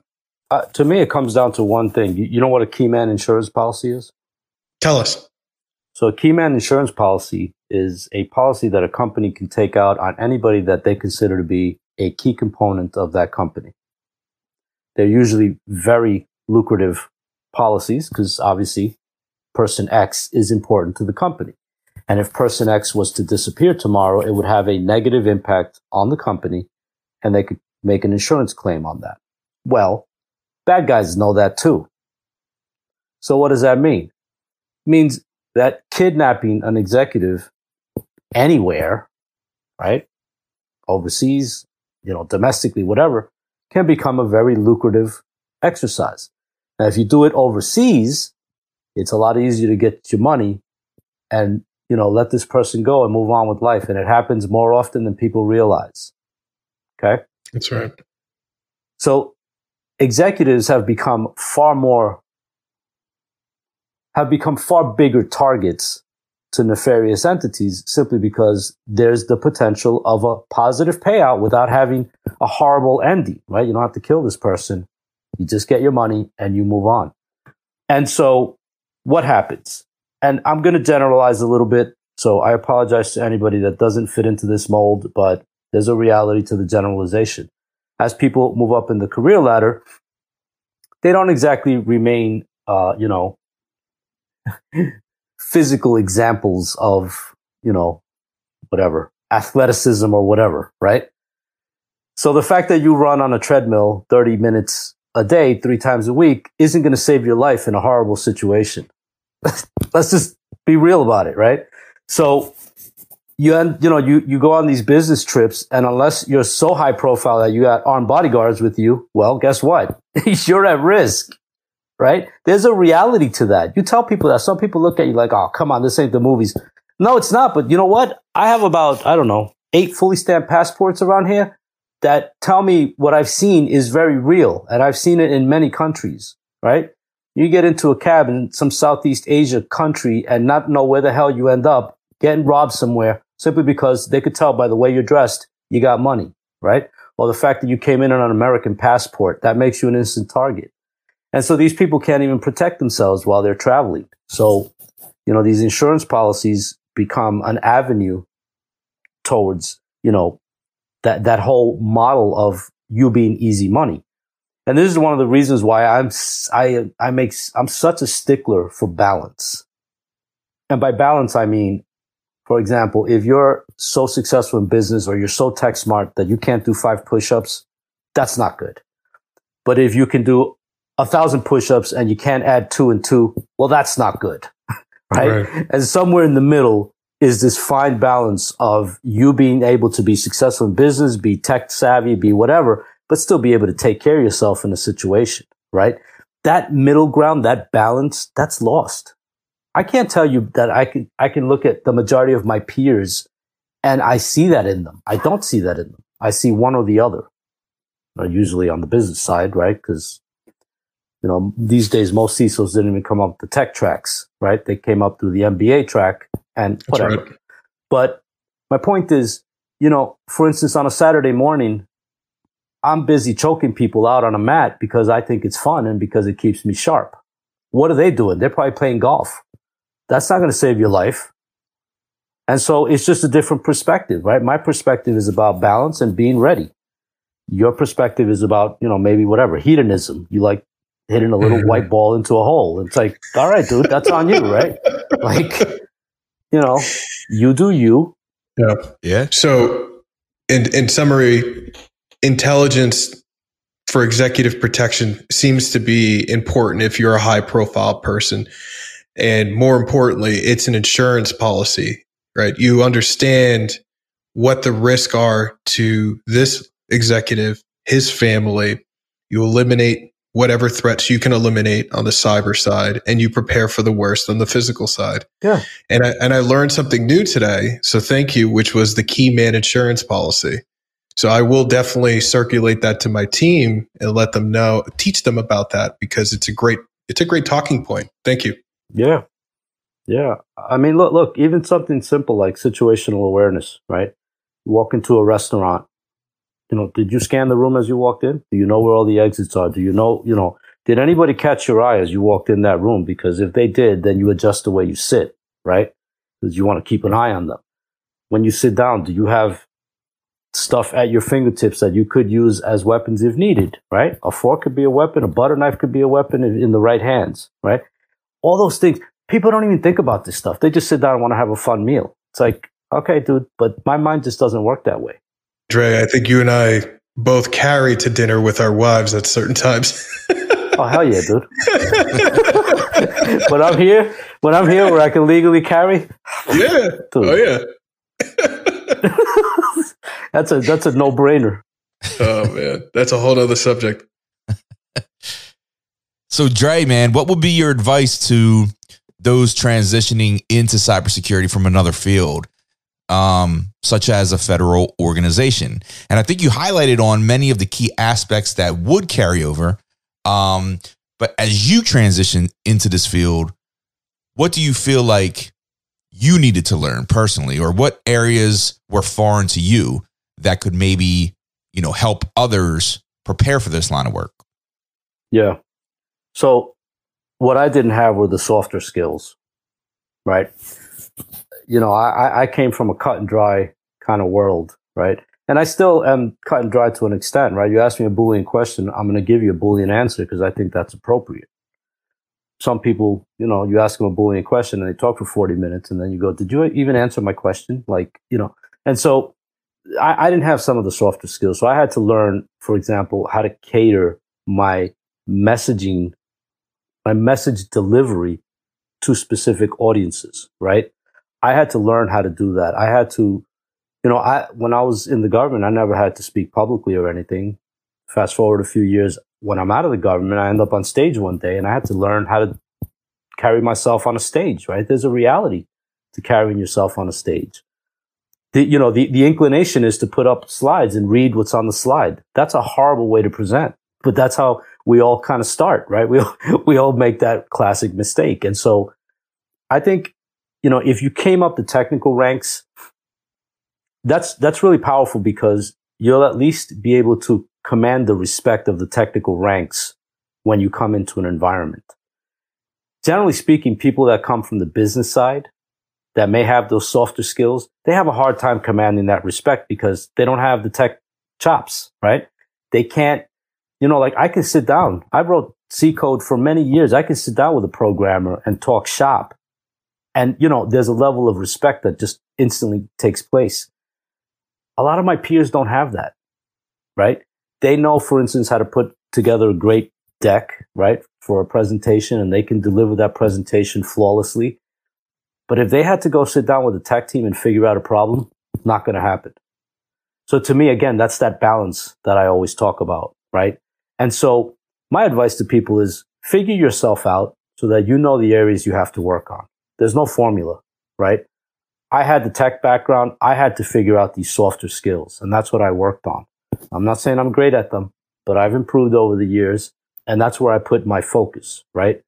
Uh, to me, it comes down to one thing. You, you know what a key man insurance policy is? Tell us. So a key man insurance policy is a policy that a company can take out on anybody that they consider to be a key component of that company. They're usually very lucrative policies because obviously person X is important to the company. And if person X was to disappear tomorrow, it would have a negative impact on the company and they could make an insurance claim on that. Well, bad guys know that too. So what does that mean? It means that kidnapping an executive anywhere, right? Overseas, you know, domestically, whatever, can become a very lucrative exercise. Now, if you do it overseas, it's a lot easier to get your money and, you know, let this person go and move on with life. And it happens more often than people realize. Okay. That's right. So executives have become far more, have become far bigger targets to nefarious entities simply because there's the potential of a positive payout without having a horrible ending, right? You don't have to kill this person. You just get your money and you move on. And so what happens? And I'm going to generalize a little bit. So I apologize to anybody that doesn't fit into this mold, but there's a reality to the generalization. As people move up in the career ladder, they don't exactly remain, uh, you know, physical examples of, you know, whatever, athleticism or whatever, right? So the fact that you run on a treadmill 30 minutes a day, three times a week, isn't going to save your life in a horrible situation. Let's just be real about it, right? So you end, you know, you, you go on these business trips and unless you're so high profile that you got armed bodyguards with you, well, guess what? you're at risk, right? There's a reality to that. You tell people that some people look at you like, oh, come on, this ain't the movies. No, it's not. But you know what? I have about, I don't know, eight fully stamped passports around here that tell me what I've seen is very real. And I've seen it in many countries, right? You get into a cab in some Southeast Asia country and not know where the hell you end up getting robbed somewhere simply because they could tell by the way you're dressed, you got money, right? Or the fact that you came in on an American passport, that makes you an instant target. And so these people can't even protect themselves while they're traveling. So, you know, these insurance policies become an avenue towards, you know, that, that whole model of you being easy money. And this is one of the reasons why I'm, I, I make, I'm such a stickler for balance. And by balance, I mean, for example, if you're so successful in business or you're so tech smart that you can't do five push-ups, that's not good. But if you can do a thousand push-ups and you can't add two and two, well, that's not good. right? right? And somewhere in the middle is this fine balance of you being able to be successful in business, be tech savvy, be whatever, but still be able to take care of yourself in a situation, right? That middle ground, that balance, that's lost. I can't tell you that I can, I can look at the majority of my peers and I see that in them. I don't see that in them. I see one or the other, uh, usually on the business side, right? Because you know, these days most CISOs didn't even come up the tech tracks, right? They came up through the MBA track and whatever. Right. But my point is, you know, for instance, on a Saturday morning, I'm busy choking people out on a mat because I think it's fun and because it keeps me sharp. What are they doing? They're probably playing golf. That's not going to save your life. And so it's just a different perspective, right? My perspective is about balance and being ready. Your perspective is about, you know, maybe whatever, hedonism. You like hitting a little mm-hmm. white ball into a hole. It's like, all right, dude, that's on you, right? Like, you know, you do you. Yeah. Yeah. So, in in summary, intelligence for executive protection seems to be important if you're a high profile person. And more importantly, it's an insurance policy, right? You understand what the risks are to this executive, his family. You eliminate whatever threats you can eliminate on the cyber side and you prepare for the worst on the physical side. Yeah. And I and I learned something new today. So thank you, which was the key man insurance policy. So I will definitely circulate that to my team and let them know, teach them about that because it's a great it's a great talking point. Thank you. Yeah. Yeah. I mean look look, even something simple like situational awareness, right? Walk into a restaurant you know, did you scan the room as you walked in? Do you know where all the exits are? Do you know, you know, did anybody catch your eye as you walked in that room? Because if they did, then you adjust the way you sit, right? Because you want to keep an eye on them. When you sit down, do you have stuff at your fingertips that you could use as weapons if needed, right? A fork could be a weapon, a butter knife could be a weapon in the right hands, right? All those things. People don't even think about this stuff. They just sit down and want to have a fun meal. It's like, okay, dude, but my mind just doesn't work that way. Dre, I think you and I both carry to dinner with our wives at certain times. oh hell yeah, dude! when I'm here, when I'm here, where I can legally carry. Yeah. Dude. Oh yeah. that's a that's a no brainer. Oh man, that's a whole other subject. So Dre, man, what would be your advice to those transitioning into cybersecurity from another field? um, such as a federal organization. And I think you highlighted on many of the key aspects that would carry over. Um, but as you transition into this field, what do you feel like you needed to learn personally, or what areas were foreign to you that could maybe, you know, help others prepare for this line of work? Yeah. So what I didn't have were the softer skills, right? you know, I, I came from a cut and dry kind of world, right? And I still am cut and dry to an extent, right? You ask me a Boolean question, I'm going to give you a Boolean answer because I think that's appropriate. Some people, you know, you ask them a Boolean question and they talk for 40 minutes and then you go, Did you even answer my question? Like, you know, and so I, I didn't have some of the softer skills. So I had to learn, for example, how to cater my messaging, my message delivery to specific audiences, right? I had to learn how to do that. I had to, you know, I when I was in the government, I never had to speak publicly or anything. Fast forward a few years, when I'm out of the government, I end up on stage one day, and I had to learn how to carry myself on a stage. Right? There's a reality to carrying yourself on a stage. The, you know, the, the inclination is to put up slides and read what's on the slide. That's a horrible way to present, but that's how we all kind of start, right? We, we all make that classic mistake. And so I think you know, if you came up the technical ranks, that's, that's really powerful because you'll at least be able to command the respect of the technical ranks when you come into an environment. Generally speaking, people that come from the business side that may have those softer skills, they have a hard time commanding that respect because they don't have the tech chops, right? They can't, you know, like I can sit down. I wrote C code for many years. I can sit down with a programmer and talk shop. And, you know, there's a level of respect that just instantly takes place. A lot of my peers don't have that, right? They know, for instance, how to put together a great deck, right, for a presentation and they can deliver that presentation flawlessly. But if they had to go sit down with a tech team and figure out a problem, not going to happen. So to me, again, that's that balance that I always talk about, right? And so my advice to people is figure yourself out so that you know the areas you have to work on. There's no formula, right? I had the tech background. I had to figure out these softer skills and that's what I worked on. I'm not saying I'm great at them, but I've improved over the years and that's where I put my focus, right?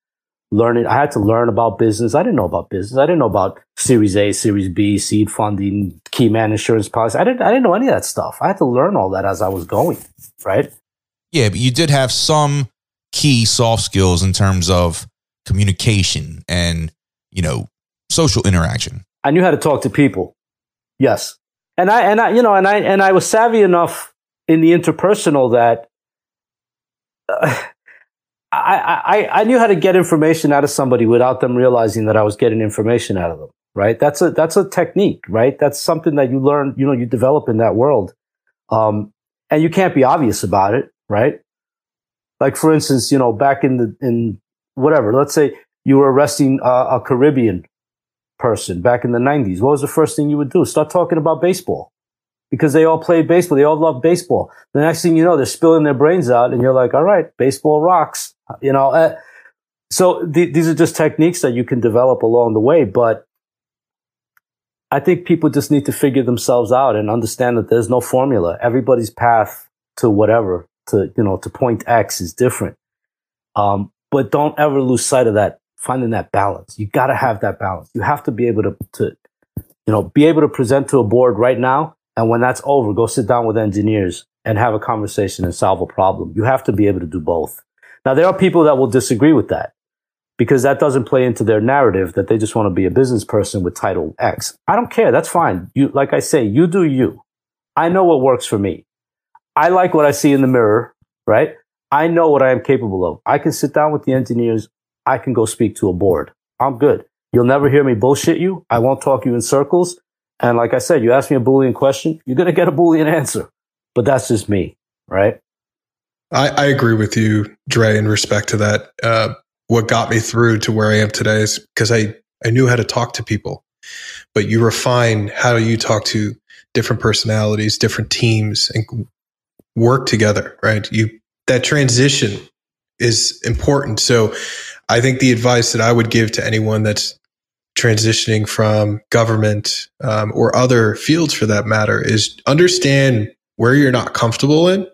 learning. I had to learn about business. I didn't know about business. I didn't know about Series A, Series B, seed funding, key man insurance policy. I didn't. I didn't know any of that stuff. I had to learn all that as I was going. Right. Yeah, but you did have some key soft skills in terms of communication and you know social interaction. I knew how to talk to people. Yes, and I and I you know and I and I was savvy enough in the interpersonal that. Uh, I, I, I knew how to get information out of somebody without them realizing that I was getting information out of them. Right. That's a, that's a technique, right? That's something that you learn, you know, you develop in that world. Um, and you can't be obvious about it, right? Like, for instance, you know, back in the, in whatever, let's say you were arresting a, a Caribbean person back in the 90s. What was the first thing you would do? Start talking about baseball because they all played baseball. They all love baseball. The next thing you know, they're spilling their brains out and you're like, all right, baseball rocks you know, uh, so th- these are just techniques that you can develop along the way. But I think people just need to figure themselves out and understand that there's no formula. Everybody's path to whatever, to, you know, to point X is different. Um, but don't ever lose sight of that, finding that balance. You got to have that balance. You have to be able to, to, you know, be able to present to a board right now. And when that's over, go sit down with engineers and have a conversation and solve a problem. You have to be able to do both. Now, there are people that will disagree with that because that doesn't play into their narrative that they just want to be a business person with title X. I don't care. That's fine. You, like I say, you do you. I know what works for me. I like what I see in the mirror, right? I know what I am capable of. I can sit down with the engineers. I can go speak to a board. I'm good. You'll never hear me bullshit you. I won't talk you in circles. And like I said, you ask me a Boolean question, you're going to get a Boolean answer. But that's just me, right? I, I agree with you, Dre, in respect to that. Uh, what got me through to where I am today is because I, I knew how to talk to people, but you refine how you talk to different personalities, different teams, and work together, right? You that transition is important. So I think the advice that I would give to anyone that's transitioning from government um, or other fields for that matter is understand where you're not comfortable in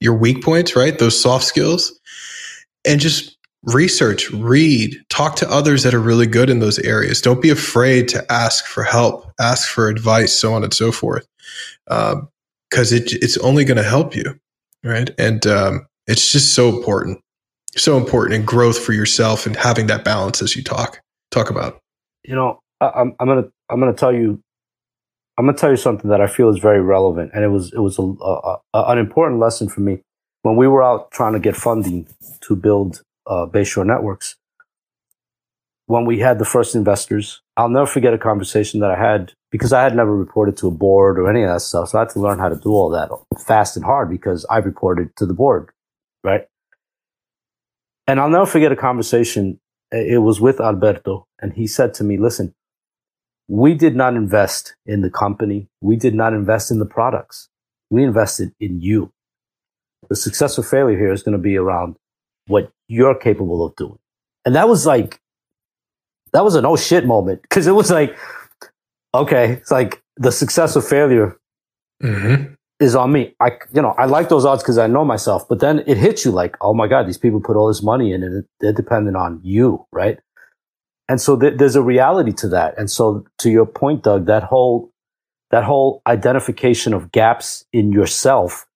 your weak points, right? Those soft skills and just research, read, talk to others that are really good in those areas. Don't be afraid to ask for help, ask for advice, so on and so forth. Because it, it's only going to help you, right? And um, it's just so important, so important in growth for yourself and having that balance as you talk talk about. You know, I, I'm, I'm gonna I'm gonna tell you I'm gonna tell you something that I feel is very relevant, and it was it was a, a, a, an important lesson for me when we were out trying to get funding to build uh, Bayshore Networks. When we had the first investors, I'll never forget a conversation that I had because I had never reported to a board or any of that stuff, so I had to learn how to do all that fast and hard because I reported to the board, right? And I'll never forget a conversation. It was with Alberto, and he said to me, "Listen." we did not invest in the company. We did not invest in the products. We invested in you. The success or failure here is going to be around what you're capable of doing. And that was like, that was an oh shit moment because it was like, okay, it's like the success or failure mm-hmm. is on me. I, you know, I like those odds because I know myself, but then it hits you like, oh my God, these people put all this money in and they're dependent on you, right? And so th- there's a reality to that. And so to your point, Doug, that whole, that whole identification of gaps in yourself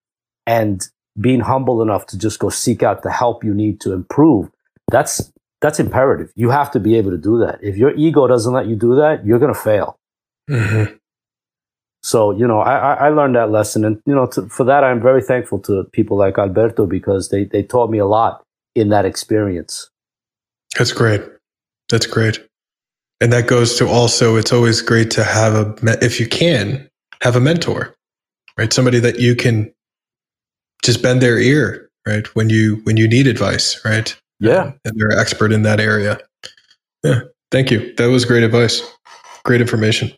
and being humble enough to just go seek out the help you need to improve. That's that's imperative. You have to be able to do that. If your ego doesn't let you do that, you're going to fail. Mm-hmm. So, you know, I, I learned that lesson. And, you know, to, for that, I'm very thankful to people like Alberto because they, they taught me a lot in that experience. That's great. That's great. And that goes to also, it's always great to have a, if you can, have a mentor, right? Somebody that you can just bend their ear, right? When you, when you need advice, right? Yeah. And they're expert in that area. Yeah. Thank you. That was great advice. Great information.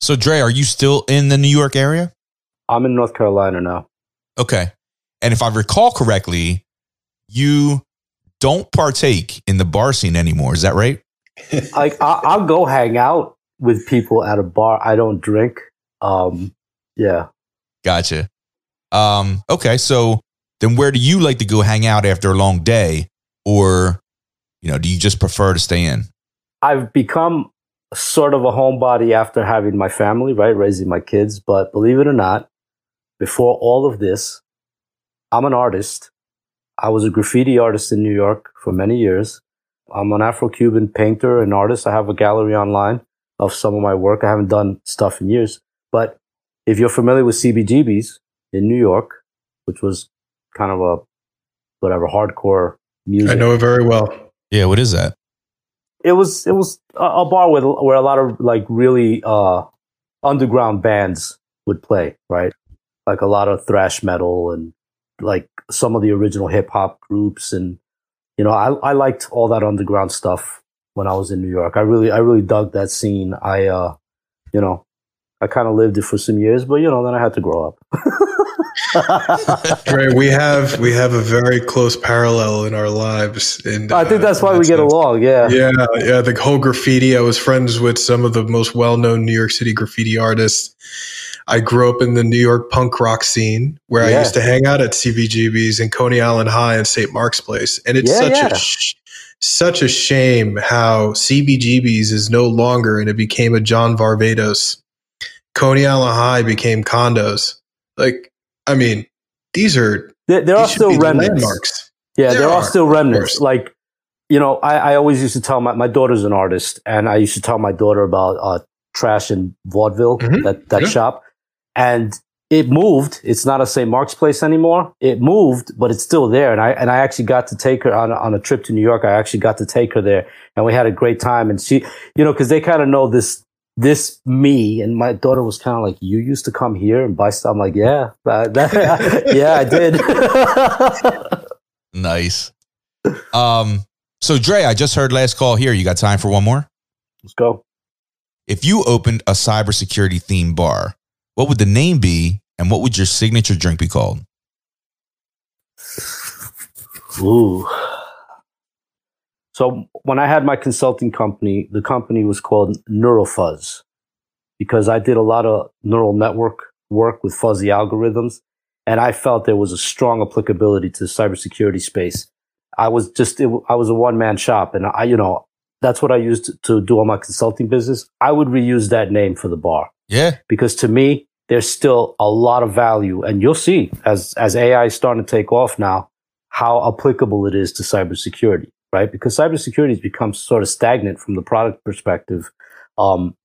So, Dre, are you still in the New York area? I'm in North Carolina now. Okay. And if I recall correctly, you don't partake in the bar scene anymore. Is that right? like I'll go hang out with people at a bar. I don't drink. Um, yeah. Gotcha. Um, okay. So then where do you like to go hang out after a long day? Or, you know, do you just prefer to stay in? I've become sort of a homebody after having my family, right? Raising my kids. But believe it or not, before all of this, I'm an artist. I was a graffiti artist in New York for many years. I'm an Afro Cuban painter and artist. I have a gallery online of some of my work. I haven't done stuff in years. But if you're familiar with CBGB's in New York, which was kind of a whatever hardcore music. I know it very well. Yeah, what is that? It was it was a, a bar with where a lot of like really uh, underground bands would play, right? Like a lot of thrash metal and like some of the original hip hop groups and you know, I I liked all that underground stuff when I was in New York. I really I really dug that scene. I uh you know, I kind of lived it for some years, but you know, then I had to grow up. right, we have we have a very close parallel in our lives, and I think that's uh, why we get along. Yeah, yeah, yeah. The whole graffiti. I was friends with some of the most well-known New York City graffiti artists. I grew up in the New York punk rock scene where yeah. I used to hang out at CBGB's in Coney Island High and St. Mark's Place, and it's yeah, such yeah. a sh- such a shame how CBGB's is no longer, and it became a John Varvatos. Coney Island High became condos. Like I mean, these are there, there are still remnants. Landmarks. Yeah, there, there are, are, still remnants. Like, you know, I, I, always used to tell my my daughter's an artist, and I used to tell my daughter about uh, Trash and Vaudeville, mm-hmm. that that yeah. shop, and it moved. It's not a St. Mark's place anymore. It moved, but it's still there. And I and I actually got to take her on on a trip to New York. I actually got to take her there, and we had a great time. And she, you know, because they kind of know this this me and my daughter was kind of like, you used to come here and buy stuff. I'm like, yeah, that, that, yeah, I did. nice. Um, so Dre, I just heard last call here. You got time for one more? Let's go. If you opened a cybersecurity theme bar, what would the name be and what would your signature drink be called? Ooh. So when I had my consulting company, the company was called Neurofuzz because I did a lot of neural network work with fuzzy algorithms. And I felt there was a strong applicability to the cybersecurity space. I was just, it, I was a one man shop and I, you know, that's what I used to do all my consulting business. I would reuse that name for the bar. Yeah. Because to me, there's still a lot of value. And you'll see as, as AI is starting to take off now, how applicable it is to cybersecurity right? Because cybersecurity has become sort of stagnant from the product perspective. Um,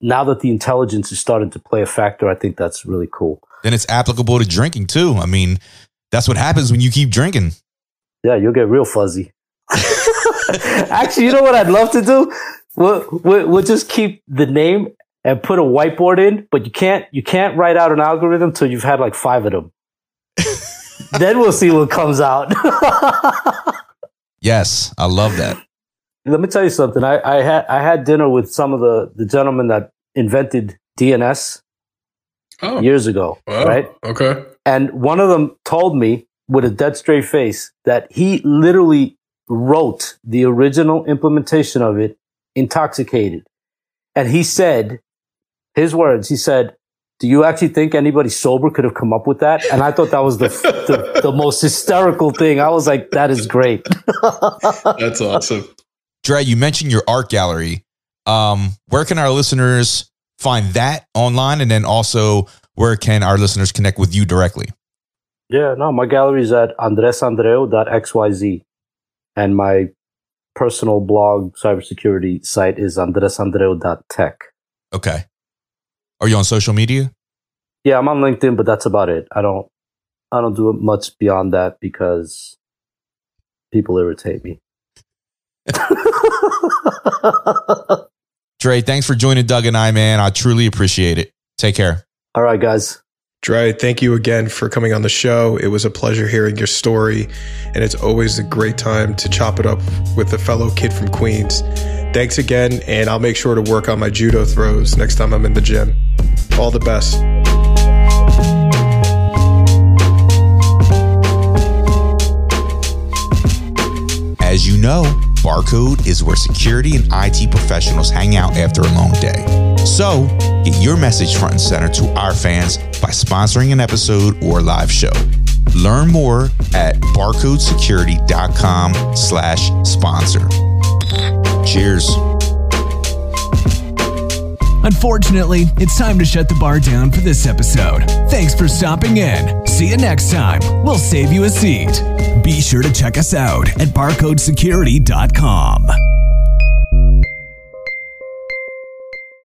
now that the intelligence is starting to play a factor, I think that's really cool. Then it's applicable to drinking too. I mean, that's what happens when you keep drinking. Yeah, you'll get real fuzzy. Actually, you know what I'd love to do? We'll, we'll, we'll just keep the name and put a whiteboard in, but you can't you can't write out an algorithm till you've had like five of them. then we'll see what comes out. Yes, I love that. Let me tell you something. I, I had I had dinner with some of the the gentlemen that invented DNS oh. years ago, wow. right? Okay. And one of them told me with a dead straight face that he literally wrote the original implementation of it intoxicated. And he said, his words, he said, do you actually think anybody sober could have come up with that? And I thought that was the, the, the, most hysterical thing. I was like, that is great. That's awesome. Dre, you mentioned your art gallery. Um, where can our listeners find that online? And then also, where can our listeners connect with you directly? Yeah, no, my gallery is at andresandreu.xyz. And my personal blog cybersecurity site is andresandreu.tech. Okay. Are you on social media? Yeah, I'm on LinkedIn, but that's about it. I don't I don't do much beyond that because people irritate me. Dre, thanks for joining Doug and I, man. I truly appreciate it. Take care. All right, guys. Dre, thank you again for coming on the show. It was a pleasure hearing your story, and it's always a great time to chop it up with a fellow kid from Queens. Thanks again, and I'll make sure to work on my judo throws next time I'm in the gym. All the best. As you know, Barcode is where security and IT professionals hang out after a long day. So, get your message front and center to our fans by sponsoring an episode or live show. Learn more at barcodesecurity.com slash sponsor. Cheers. Unfortunately, it's time to shut the bar down for this episode. Thanks for stopping in. See you next time. We'll save you a seat. Be sure to check us out at barcodesecurity.com.